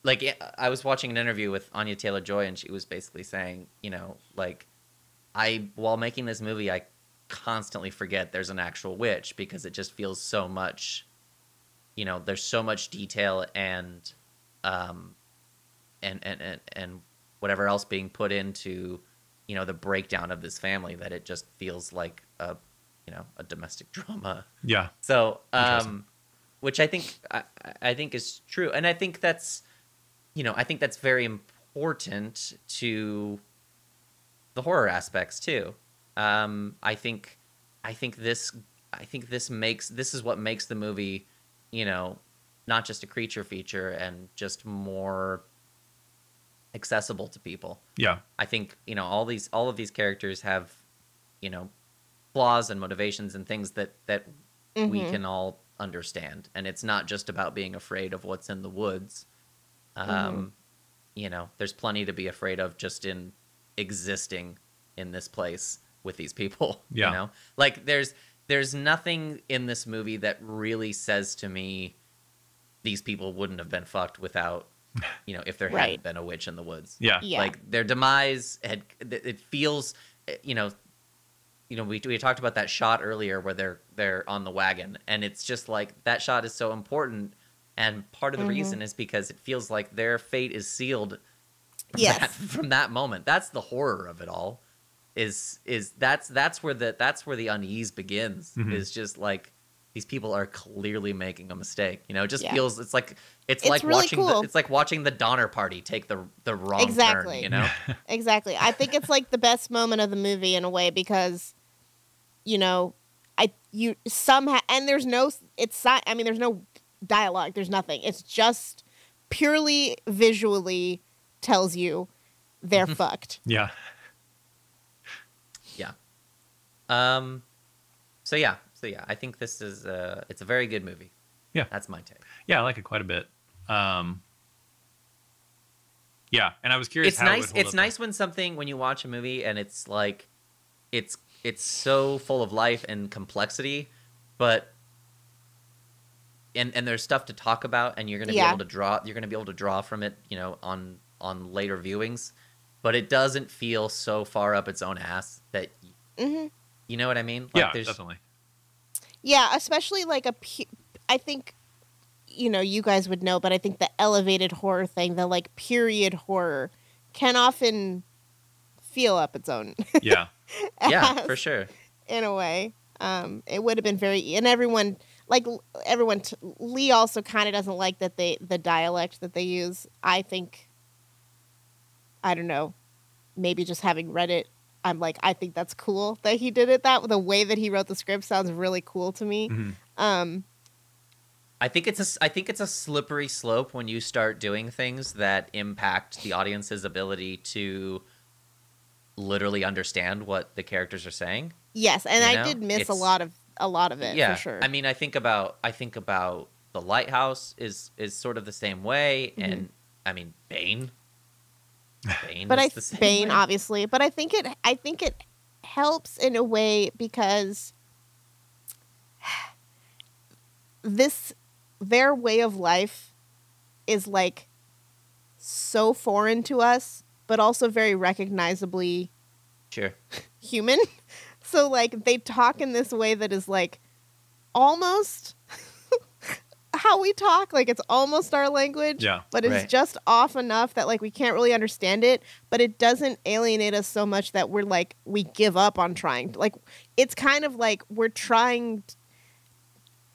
like I was watching an interview with Anya Taylor Joy, and she was basically saying, you know, like I while making this movie, I constantly forget there's an actual witch because it just feels so much, you know, there's so much detail and, um, and and and and whatever else being put into, you know, the breakdown of this family that it just feels like a, you know, a domestic drama. yeah, So, um, which I think I, I think is true, and I think that's, you know, I think that's very important to the horror aspects too. Um, I think, I think this, I think this makes this is what makes the movie, you know, not just a creature feature and just more accessible to people. yeah, I think you know all these all of these characters have you know flaws and motivations and things that that we Mhm. can all understand and it's not just about being afraid of what's in the woods um you know there's plenty to be afraid of just in existing in this place with these people Yeah. you know like there's there's nothing in this movie that really says to me these people wouldn't have been fucked without you know if there Right. hadn't been a witch in the woods yeah, Yeah. like their demise had it feels you know you know we we talked about that shot earlier where they're they're on the wagon and it's just like that shot is so important and part of the Mhm. reason is because it feels like their fate is sealed Yes. that- from that moment that's the horror of it all is is that's that's where the that's where the unease begins Mhm. is just like these people are clearly making a mistake you know it just Yeah. feels it's like it's, It's like really watching the, cool. it's like watching the donner party take the the wrong Exactly. turn you know Exactly. I think it's like the best moment of the movie in a way because, you know, I you somehow and there's no it's si- I mean there's no dialogue. There's nothing. It's just purely visually tells you they're fucked. yeah. Yeah. Um, so yeah, so yeah, I think this is uh it's a very good movie. Yeah. that's my take. Yeah, I like it quite a bit. Um, yeah, and I was curious. It's how it would nice. hold It's up. nice when something when you watch a movie and it's like, it's it's so full of life and complexity, but and and there's stuff to talk about, and you're gonna Yeah. be able to draw. You're gonna be able to draw from it, you know, on on later viewings. But it doesn't feel so far up its own ass that hmm you know what I mean. Like Yeah, there's, definitely. Yeah, especially like a pu- I think you know, you guys would know, but I think the elevated horror thing, the like period horror can often feel up its own Yeah, Yeah, for sure. in a way. Um, it would have been very, and everyone like everyone. T- Lee also kind of doesn't like that they the dialect that they use. I think, I don't know, maybe just having read it, I'm like, I think that's cool that he did it that the way that he wrote the script sounds really cool to me. Mhm. Um, I think it's a s- I think it's a slippery slope when you start doing things that impact the audience's ability to literally understand what the characters are saying. yes, and You I know, did miss a lot of a lot of it yeah, for sure. I mean, I think about I think about the lighthouse is is sort of the same way, Mhm. and I mean Bane. Bane, but is I the same Bane way. obviously, but I think it I think it helps in a way because this their way of life is like so foreign to us, but also very recognizably Sure. human. So like they talk in this way that is like almost how we talk. Like it's almost our language. Yeah. But it's Right. just off enough that like we can't really understand it, but it doesn't alienate us so much that we're like we give up on trying. to- Like it's kind of like we're trying t-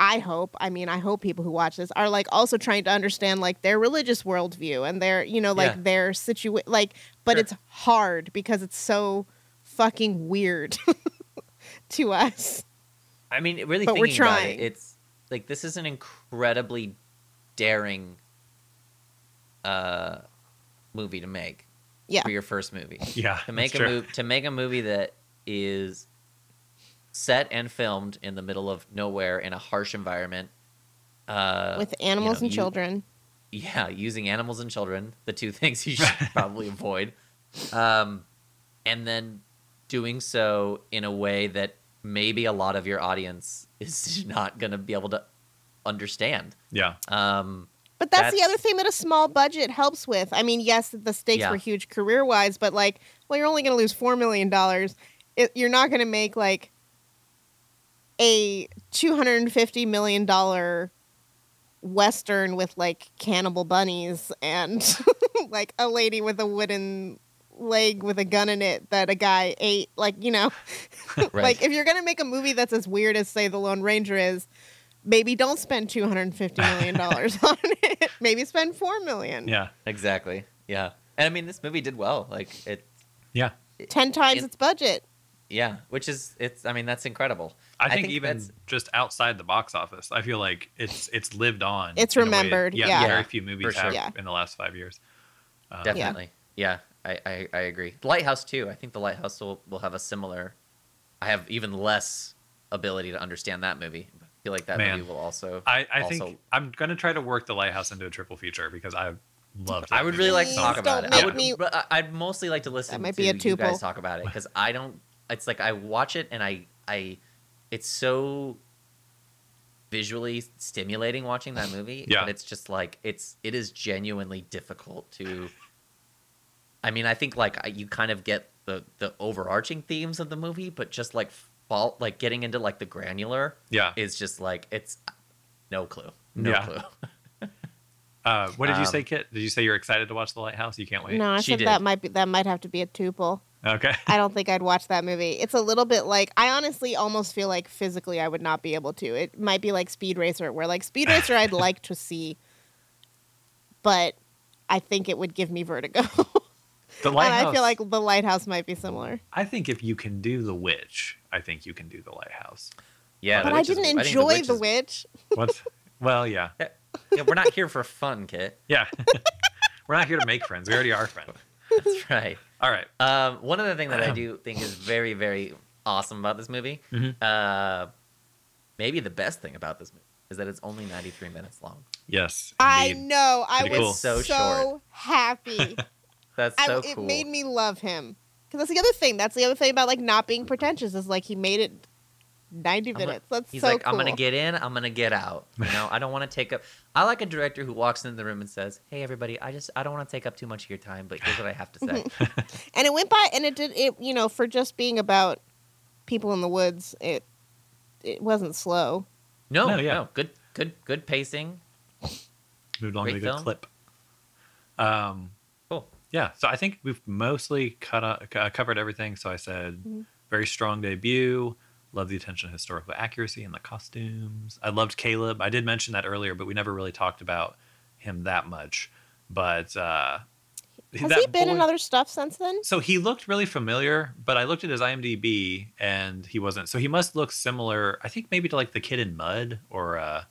I hope, I mean, I hope people who watch this are like also trying to understand like their religious worldview and their, you know, like Yeah. their situation, like, but Sure. it's hard because it's so fucking weird to us. I mean, really But we're thinking about trying. it, it's like this is an incredibly daring uh movie to make Yeah. for your first movie. Yeah. To make a that's true. movie to make a movie that is set and filmed in the middle of nowhere in a harsh environment. Uh, With animals know, and you- children. yeah, using animals and children, the two things you should probably avoid. Um, and then doing so in a way that maybe a lot of your audience is not going to be able to understand. Yeah. Um, But that's, the other thing that a small budget helps with. I mean, yes, the stakes Yeah. were huge career wise, but like, well, you're only going to lose $4 million. It, you're not going to make like a $250 million Western with like cannibal bunnies and like a lady with a wooden leg with a gun in it that a guy ate. Like, you know, right. like if you're going to make a movie that's as weird as, say, The Lone Ranger is, maybe don't spend $250 million on it. Maybe spend 4 million. Yeah. exactly. Yeah. And I mean, this movie did well. Like it, Yeah. 10 times In- its budget. yeah, which is, it's, I mean, that's incredible. I I think, think even just outside the box office, I feel like it's it's lived on. It's in a remembered, Yeah, yeah. very few movies sure. have Yeah. in the last five years. Um, Definitely. Yeah, I, I, I agree. Lighthouse too. I think the Lighthouse will, will have a similar. I have even less ability to understand that movie. I feel like that Man. movie will also. I, I also, think I'm gonna try to work the Lighthouse into a triple feature because I loved. I would movie really like to talk about it. I would, me- but I- I'd mostly like to listen might to be a you guys tuple. talk about it because I don't. It's like I watch it and I I, it's so visually stimulating watching that movie. Yeah. But it's just like it's it is genuinely difficult to. I mean, I think like you kind of get the the overarching themes of the movie, but just like fault like getting into like the granular Yeah. is just like it's no clue, no Yeah. clue. Uh, what did you Um, say, Kit? Did you say you're excited to watch the Lighthouse? You can't wait. No, I She said did. that might be that might have to be a tuple. Okay. I don't think I'd watch that movie. It's a little bit like I honestly almost feel like physically I would not be able to. It might be like Speed Racer, where like Speed Racer I'd like to see, but I think it would give me vertigo. The and I feel like the Lighthouse might be similar. I think if you can do the Witch, I think you can do the Lighthouse. Yeah, but I didn't think enjoy Witch the witch. What? well, yeah, Yeah, we're not here for fun, Kit. yeah. We're not here to make friends. We already are friends. That's right. All right. Um, one other thing that I do think is very, very awesome about this movie, Mhm. uh, maybe the best thing about this movie, is that it's only 93 minutes long. Yes. I indeed. know. I was cool. so, So short. happy. That's I, so it cool. made me love him. Because that's the other thing. That's the other thing about like not being pretentious is like he made it ninety I'm gonna- minutes. That's He's so like, cool. I'm gonna get in, I'm gonna get out. You know, I don't want to take up. I like a director who walks into the room and says, "Hey, everybody, I just I don't want to take up too much of your time, but here's what I have to say." and it went by, and it did it. You know, for just being about people in the woods, it it wasn't slow. No, No, no, yeah. good, good, good pacing. Moved on Great to a good film. clip. Um, Cool. Yeah, so I think we've mostly cut uh, covered everything. So I said Mhm. very strong debut. Love the attention to historical accuracy and the costumes. I loved Caleb. I did mention that earlier, but we never really talked about him that much. But uh, Has he been boy- in other stuff since then? So he looked really familiar, but I looked at his IMDb and he wasn't. So he must look similar. I think maybe to like the kid in Mud or uh,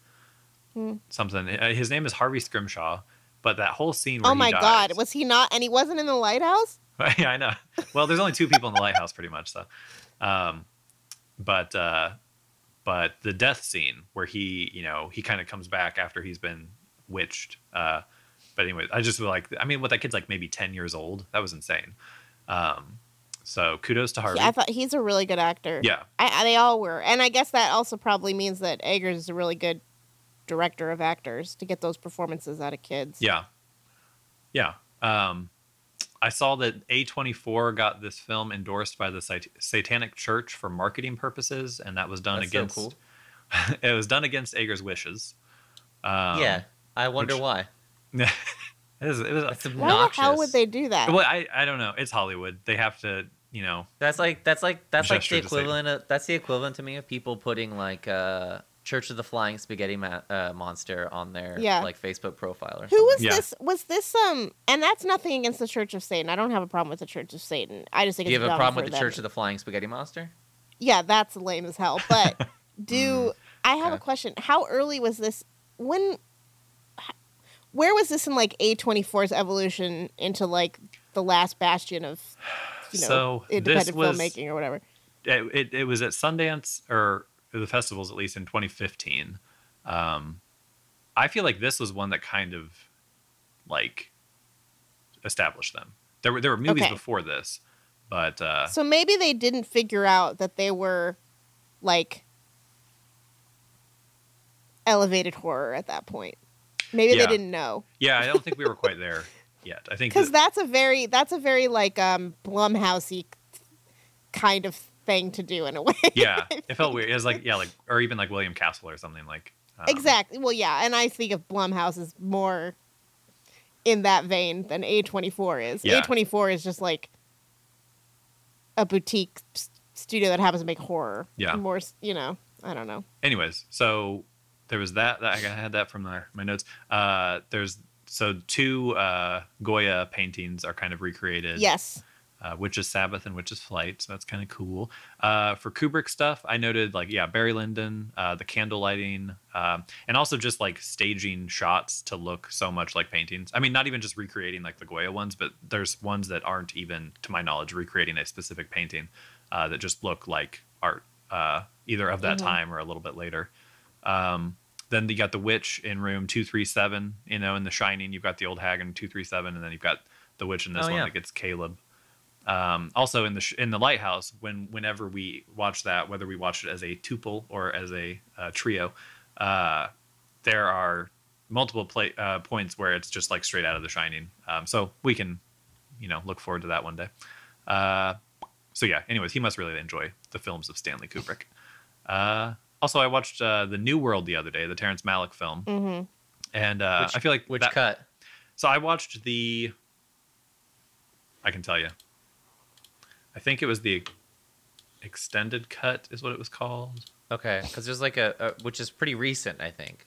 Hmm. something. Uh, His name is Harvey Scrimshaw. But that whole scene where Oh he my dies- god, was he not? And he wasn't in the lighthouse. yeah, I know. Well, there's only two people in the lighthouse, pretty much. So, um, but uh, but the death scene where he, you know, he kind of comes back after he's been witched. Uh, but anyway, I just like, I mean, what that kid's like maybe ten years old. That was insane. Um, so kudos to Harvey. I thought he's a really good actor. yeah, I, I- they all were, and I guess that also probably means that Eggers is a really good director of actors to get those performances out of kids. yeah, yeah. Um, I saw that A24 got this film endorsed by the Sat- Satanic Church for marketing purposes, and that was done That's so against cool. it was done against Eggers' wishes. Um, yeah, I wonder which- why. it was, it was That's Why obnoxious. the hell would they do that? well, I I don't know. It's Hollywood. They have to, you know. That's like that's like that's like the equivalent. Of, that's the equivalent to me of people putting like uh, Church of the Flying Spaghetti Ma- uh, Monster on their Yeah. like Facebook profile or Who something. was Yeah. this? Was this um? And that's nothing against the Church of Satan. I don't have a problem with the Church of Satan. I just think Do you it's have a problem with the them. Church of the Flying Spaghetti Monster? Yeah, that's lame as hell. But do I have a question? How early was this? When? Where was this in like A24's evolution into like the last bastion of, you know, So, this independent was- filmmaking or whatever? It, it it was at Sundance or the festivals at least in 2015. Um, I feel like this was one that kind of like established them. There were there were movies Okay. before this, but uh, So maybe they didn't figure out that they were like elevated horror at that point. Maybe Yeah. they didn't know. yeah, I don't think we were quite there yet. I think because that, that's a very that's a very like um Blumhousey kind of thing to do in a way. yeah, it felt weird. It was like yeah, like or even like William Castle or something like um, exactly. Well, yeah, and I think of Blumhouse as more in that vein than A twenty four is. A twenty four is just like a boutique studio that happens to make horror. Yeah. more you know. I don't know. anyways, so there was that. that I had that from my, my notes. Uh, there's so two uh, Goya paintings are kind of recreated. Yes. Uh, is Sabbath and which is Flight, so that's kind of cool. Uh, for Kubrick stuff, I noted like yeah, Barry Lyndon, uh, the candle lighting, um, and also just like staging shots to look so much like paintings. I mean, not even just recreating like the Goya ones, but there's ones that aren't even, to my knowledge, recreating a specific painting uh, that just look like art, uh, either of that Mhm. time or a little bit later. Um, then you got the witch in room 237, you know, in The Shining, you've got the old hag in 237, and then you've got the witch in this Oh, one yeah. that gets Caleb. Um, also in the sh- in the lighthouse, when whenever we watch that, whether we watch it as a tuple or as a uh, trio, uh, there are multiple play, uh, points where it's just like straight out of The Shining. Um, so we can, you know, look forward to that one day. Uh, so yeah. Anyways, he must really enjoy the films of Stanley Kubrick. Uh, also, I watched uh, the New World the other day, the Terrence Malick film, hmm and uh, Which- I feel like Which that- cut? so I watched the. I can tell you. I think it was the extended cut, is what it was called. Okay, because there's like a, a which is pretty recent, I think.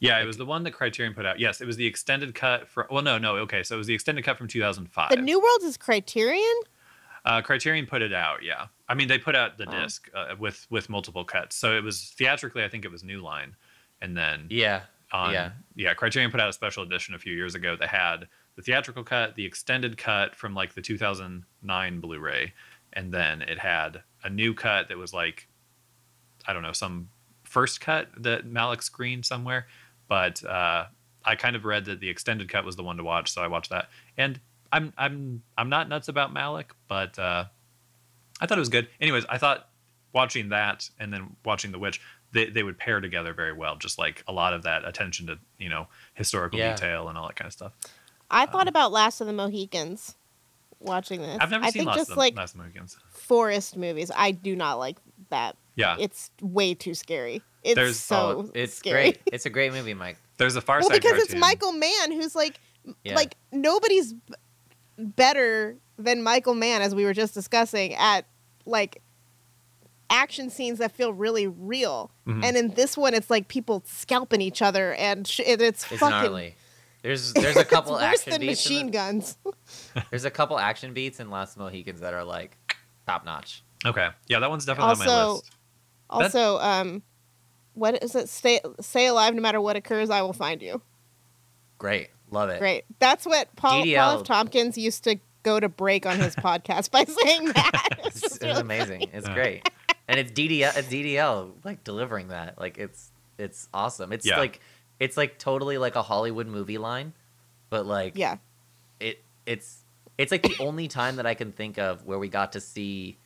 Yeah, it was the one that Criterion put out. Yes, it was the extended cut for. Well, no, no. Okay, so it was the extended cut from 2005. The New World is Criterion. uh, Criterion put it out. Yeah, I mean they put out the Oh. disc uh, with with multiple cuts. So it was theatrically, I think it was New Line, and then Yeah, on Yeah. yeah criterion put out a special edition a few years ago that had the theatrical cut the extended cut from like the 2009 blu-ray and then it had a new cut that was like i don't know some first cut that Malick screened somewhere but uh, i kind of read that the extended cut was the one to watch so i watched that and i'm i'm i'm not nuts about Malick but uh, i thought it was good anyways i thought watching that and then watching the witch they, they would pair together very well just like a lot of that attention to you know historical Yeah. detail and all that kind of stuff I thought about Last of the Mohicans. Watching this, i've never I seen think lots just of like last Mohicans. forest movies. I do not like that. yeah It's way too scary. It's There's- so oh, it's scary. great. It's a great movie, Mike. there's a far well, side because it's. Michael Mann who's like, Yeah. like nobody's b- better than Michael Mann, as we were just discussing, at like action scenes that feel really real. Mhm. And in this one, it's like people scalping each other, and sh- it, it's, It's fucking. gnarly. There's there's a couple it's worse action than beats. in machine the- guns. there's a couple action beats in Last Mohicans that are like top notch. okay yeah that one's definitely on my Also- list Also, um, what is it? Stay stay alive, no matter what occurs, I will find you. Great, love it. Great. That's what Paul, Paul F. Tompkins used to go to break on his podcast by saying that. It's It's, it's really amazing. funny. It's Yeah. great, and it's DDL. It's DDL like delivering that. Like it's it's awesome. It's Yeah. like it's like totally like a Hollywood movie line, but like Yeah. it it's it's like the only time that I can think of where we got to see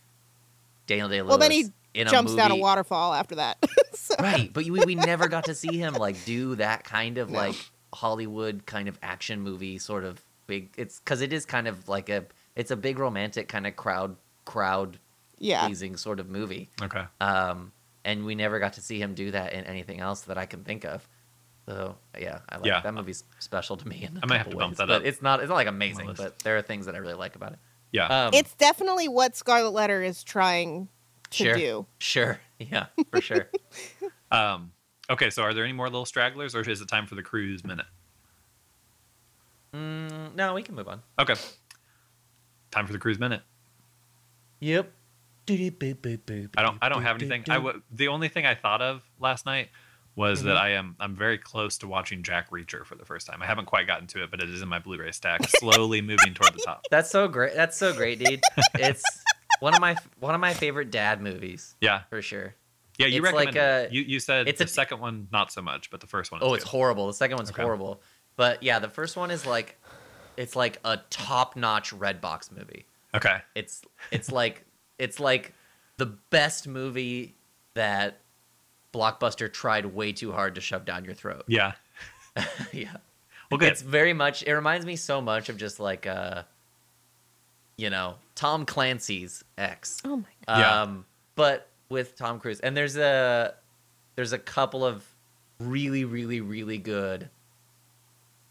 Daniel Day Lewis Well, then he in Jumps a down a waterfall after that. So- right but we, we never got to see him like do that kind of No. like hollywood kind of action movie sort of big it's because it is kind of like a it's a big romantic kind of crowd crowd Yeah. pleasing sort of movie okay um and we never got to see him do that in anything else that i can think of So yeah, I like Yeah. that movie's special to me. In a I might have couple to bump that but up It's not it's not like amazing, but there are things that I really like about it. Yeah. Um, It's definitely what Scarlet Letter is trying to Sure. do. sure, yeah, for sure. Um, okay, so are there any more little stragglers, or is it time for the cruise minute? mm, no, we can move on. Okay, time for the cruise minute. Yep. I don't. I don't have anything. I w- the only thing I thought of last night was that mm-hmm. I am. I'm very close to watching Jack Reacher for the first time. I haven't quite gotten to it, but it is in my Blu-ray stack, slowly moving toward the top. That's so great. That's so great, dude. it's one of my one of my favorite dad movies Yeah, for sure. yeah. You It's like it. you you said it's the a- second one not so much, but the first one. Oh, it's good. horrible. The second one's Okay. horrible. But yeah, the first one is like it's like a top-notch Redbox movie. Okay. It's it's like it's like the best movie that Blockbuster tried way too hard to shove down your throat. Yeah. yeah. Well, good. It's very much it reminds me so much of just like uh you know, Tom Clancy's X. Oh my god. Yeah. Um but with Tom Cruise. And there's a there's a couple of really really really good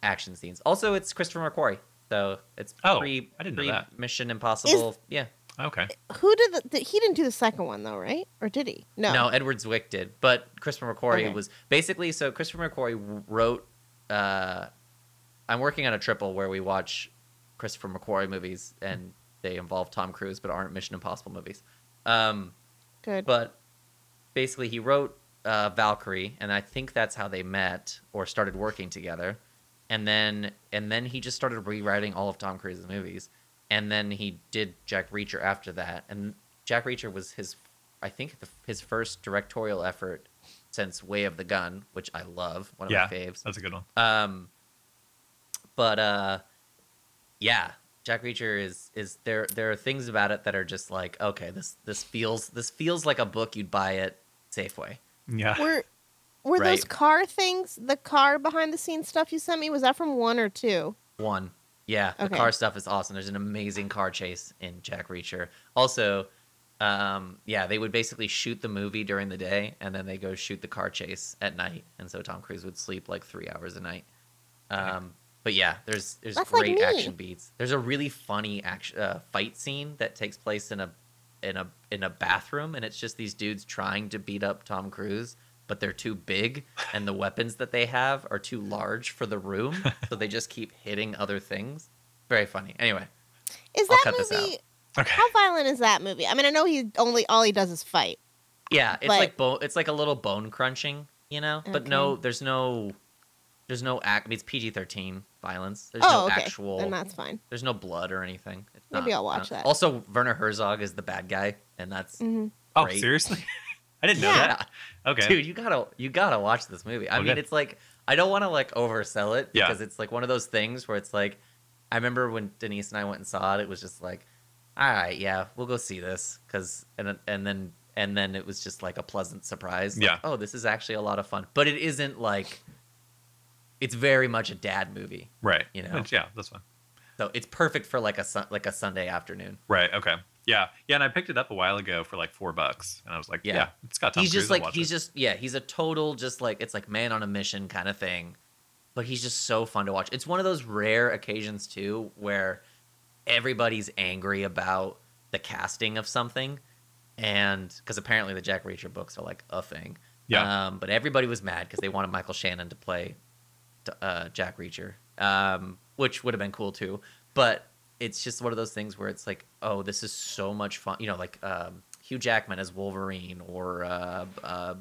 action scenes. Also, it's Christopher McQuarrie. So, it's Oh, pre I didn't know that. Mission Impossible. yeah. Okay. Who did the? He didn't do the second one though, right? Or did he? No. No, Edward Zwick did, but Christopher McQuarrie Okay. was basically so. Christopher McQuarrie wrote. Uh, I'm working on a triple where we watch Christopher McQuarrie movies, and they involve Tom Cruise, but aren't Mission Impossible movies. Um, Good. but basically, he wrote uh, Valkyrie, and I think that's how they met or started working together. And then, and then he just started rewriting all of Tom Cruise's movies, and then he did Jack Reacher after that. And Jack Reacher was his, I think, the, his first directorial effort since Way of the Gun, which I love, one of Yeah. my faves. That's a good one. Um, but uh, yeah, Jack Reacher is is there. There are things about it that are just like, okay, this this feels this feels like a book you'd buy at Safeway. Yeah. were were those car things? The car behind the scenes stuff you sent me was that from one or two? One, yeah, the Okay. car stuff is awesome. There's an amazing car chase in Jack Reacher. Also, um, yeah, they would basically shoot the movie during the day and then they go shoot the car chase at night, and so Tom Cruise would sleep like three hours a night. Um, but yeah, there's there's That's great me. action beats. There's a really funny action uh, fight scene that takes place in a in a in a bathroom, and it's just these dudes trying to beat up Tom Cruise, but they're too big, and the weapons that they have are too large for the room, so they just keep hitting other things. Very funny. Anyway, Is I'll that cut this out. movie? Okay. How violent is that movie? I mean, I know he only all he does is fight. yeah, it's But- like bone. It's like a little bone crunching, you know. But no, there's no, there's no act. I mean, it's PG-13 violence. There's oh, no okay. actual. Then that's fine. There's no blood or anything. It's Maybe not- I'll watch that. Also, Werner Herzog is the bad guy, and that's hmm Oh, seriously? I didn't know Yeah. that. Okay. dude. You gotta you gotta watch this movie. I Okay. mean, it's like I don't want to like oversell it Yeah. because it's like one of those things where it's like I remember when Denise and I went and saw it. It was just like, all right, yeah, we'll go see this because and and then and then it was just like a pleasant surprise. like, Yeah. oh, this is actually a lot of fun, but it isn't like. It's very much a dad movie, Right. You know? Which, yeah, that's fine. so it's perfect for like a like a Sunday afternoon. Right. Okay. Yeah. Yeah. And I picked it up a while ago for like four bucks, and I was like, Yeah. yeah, it's got Tom he's Cruise. just like he's it. just yeah he's a total just like it's like man on a mission kind of thing but he's just so fun to watch it's one of those rare occasions too where everybody's angry about the casting of something and because apparently the jack reacher books are like a thing Yeah. um, but everybody was mad because they wanted michael shannon to play uh, jack reacher um, which would have been cool too but it's just one of those things where it's like oh this is so much fun you know like um, hugh jackman as wolverine or uh, uh,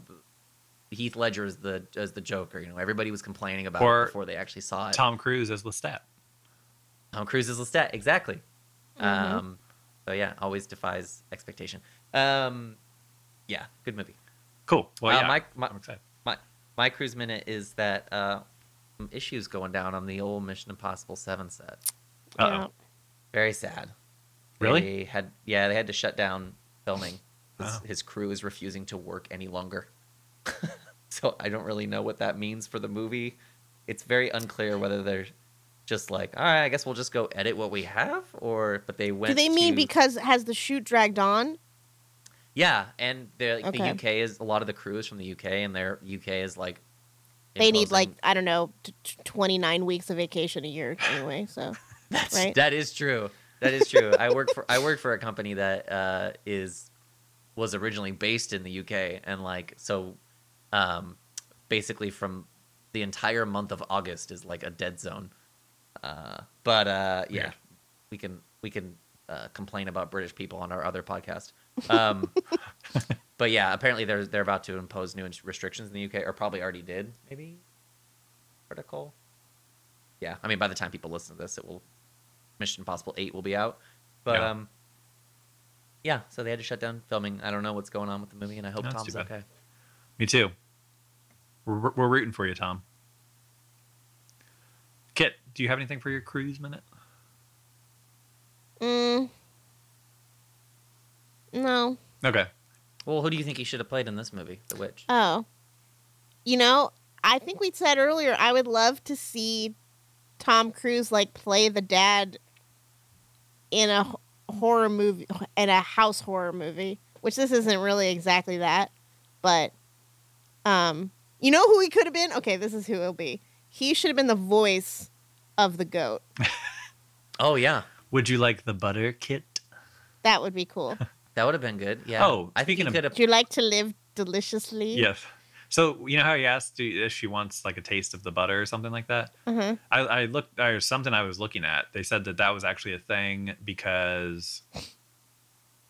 heath ledger as the as the joker you know everybody was complaining about Or it before they actually saw it Tom Cruise as Lestat. Tom Cruise is Lestat, exactly. Mhm. Um, so yeah, always defies expectation. Um, yeah, good movie. Cool. Well, Uh, yeah. my, my, I'm excited. my my cruise minute is that uh, some issues going down on the old Mission Impossible Seven set. Uh-oh. Yeah. Very sad. Really? They had yeah, they had to shut down filming. His, Oh. his crew is refusing to work any longer. so I don't really know what that means for the movie. It's very unclear whether they're just like, all right, I guess we'll just go edit what we have, or but they went. Do they mean to- because has the shoot dragged on? Yeah, and the like, Okay. the UK is a lot of the crew is from the UK, and their UK is like They need like I don't know, t- t- 29 weeks of vacation a year anyway. So That's, right? That is true. That is true. I work for I work for a company that uh, is was originally based in the UK, and like so, um, basically from the entire month of August is like a dead zone. Uh, but uh, yeah, Weird. we can we can uh, complain about British people on our other podcast. Um, but yeah, apparently they're they're about to impose new restrictions in the UK, or probably already did. Maybe article. Yeah, I mean, by the time people listen to this, it will Mission Impossible Eight will be out. But Yeah. um, yeah, so they had to shut down filming. I don't know what's going on with the movie, and I hope That's Tom's okay. Me too. We're, we're rooting for you, Tom. Kit, do you have anything for your cruise minute? mm, no. Okay. Well, who do you think he should have played in this movie, The Witch? Oh, you know, I think we said earlier I would love to see Tom Cruise like play the dad in a horror movie in a house horror movie, which this isn't really exactly that, but um, you know who he could have been? Okay, this is who it'll be. He should have been the voice of the goat. Oh yeah, Would you like the butter kit? That would be cool. that would have been good. Yeah. Oh, I think he speaking of- could have. Would you like to live deliciously? Yes. So you know how he asked if she wants like a taste of the butter or something like that. Uh-huh. I, I looked. There's something I was looking at. They said that that was actually a thing because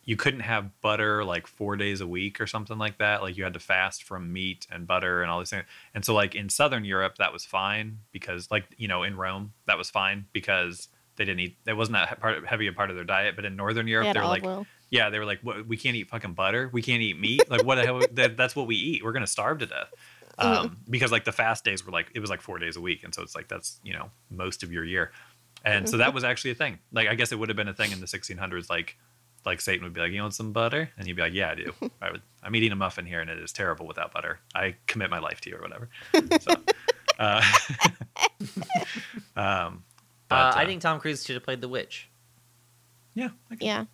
you couldn't have butter like four days a week or something like that. Like you had to fast from meat and butter and all these things. And so like in Southern Europe, that was fine because like you know in Rome that was fine because they didn't eat. It wasn't that part heavy a part of their diet. But in Northern Europe, had they were like, oil. Yeah, they were like, what, we can't eat fucking butter. We can't eat meat. Like, what the hell? That, that's what we eat. We're gonna starve to death. Um, because like the fast days were like it was like four days a week, and so it's like that's you know most of your year, and so that was actually a thing. Like I guess it would have been a thing in the 1600s. Like like Satan would be like, you want some butter, and you'd be like, yeah, I do. I would. I'm eating a muffin here, and it is terrible without butter. I commit my life to you or whatever. So, uh, um, but, uh, I uh, think Tom Cruise should have played The Witch. yeah, I, can- Yeah.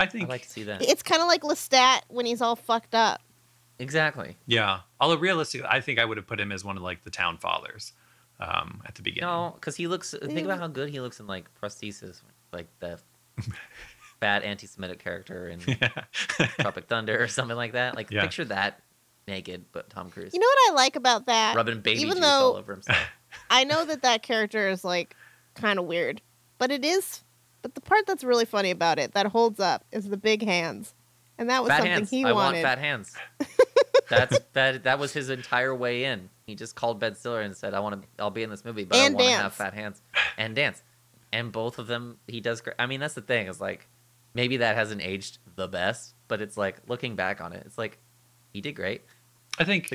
I think I'd think like to see that. It's kind of like Lestat when he's all fucked up. Exactly. Yeah. Although realistically, I think I would have put him as one of like the town fathers um, at the beginning. No, because he looks. Think Yeah. about how good he looks in like prosthesis, like the bad anti-Semitic character in Yeah. Tropic Thunder or something like that. Like Yeah. picture that naked, but Tom Cruise You know what I like about that? rubbing baby even juice all though- over himself. I know that that character is like kind of weird, but it is. But the part that's really funny about it that holds up is the big hands, and that was fat something hands. he I wanted. I want fat hands. That's that. That was his entire way in. He just called Ben Stiller and said, "I want to. I'll be in this movie, but And I want to dance. have fat hands and dance." And both of them, he does. Great. I mean, that's the thing. Is like maybe that hasn't aged the best, but it's like looking back on it, it's like he did great. I think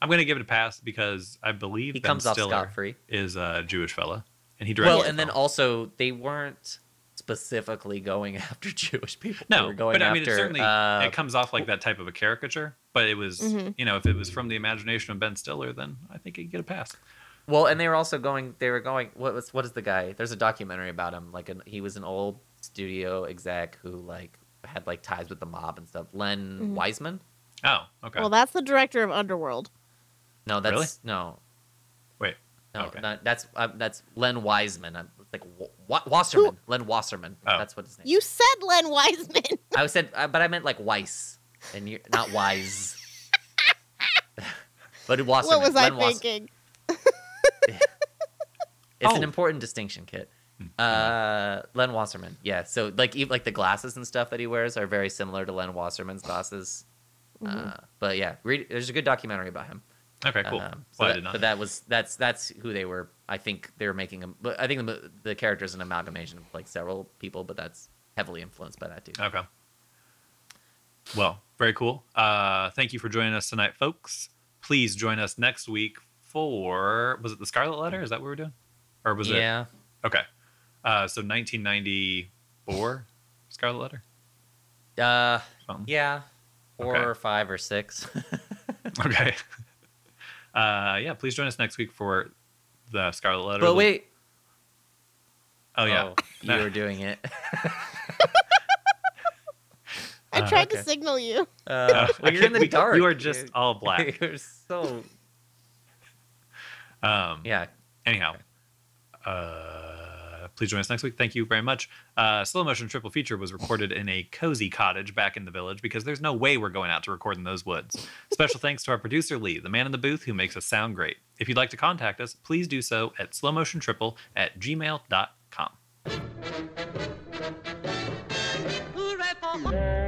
I'm going to give it a pass because I believe He Ben comes off Stiller scot free. is a Jewish fella, and he directed. Well, the and then also they weren't specifically going after Jewish people. They no, were going but I after, mean, it certainly uh, it comes off like that type of a caricature. But it was, Mhm. you know, if it was from the imagination of Ben Stiller, then I think he'd get a pass. Well, and they were also going. They were going. What was? What is the guy? There's a documentary about him. Like, an, he was an old studio exec who like had like ties with the mob and stuff. Len Mhm. Wiseman. Oh, okay. Well, that's the director of Underworld. No, that's Really? no. Wait, No, okay. not, that's uh, that's Len Wiseman. I'm like Wa- Wa- Wasserman. Len Wasserman. Oh. That's what his name. You said Len Wiseman. I said, uh, but I meant like Weiss, and you're not Wise. but Wasserman. what was I Len thinking? It's an Oh. important distinction, Kit. Uh, Len Wasserman. Yeah. So like even like the glasses and stuff that he wears are very similar to Len Wasserman's glasses. Mm-hmm. Uh, but yeah, read, there's a good documentary about him. Okay, cool. Um, so well, I did not. but that was that's that's who they were. I think they were making him. But I think the the character is an amalgamation of like several people, but that's heavily influenced by that dude. Okay. Well, very cool. Uh, thank you for joining us tonight, folks. Please join us next week for was it the Scarlet Letter? Is that what we're doing, or was yeah. it okay? Uh, so 1994 Scarlet Letter. Uh, Something. yeah. Four Okay. or five or six. Okay. Uh, yeah, please join us next week for the Scarlet Letter. but wait. Oh yeah. Oh, you were doing it. I Uh, tried okay. to signal you. Uh, well, you're in the we- dark. You are just all black. You're so. Um, Yeah. Anyhow, uh, Please join us next week. Thank you very much. Uh, Slow Motion Triple Feature was recorded in a cozy cottage back in the village because there's no way we're going out to record in those woods. Special thanks to our producer, Lee, the man in the booth who makes us sound great. If you'd like to contact us, please do so at slowmotiontriple at gmail.com. Hooray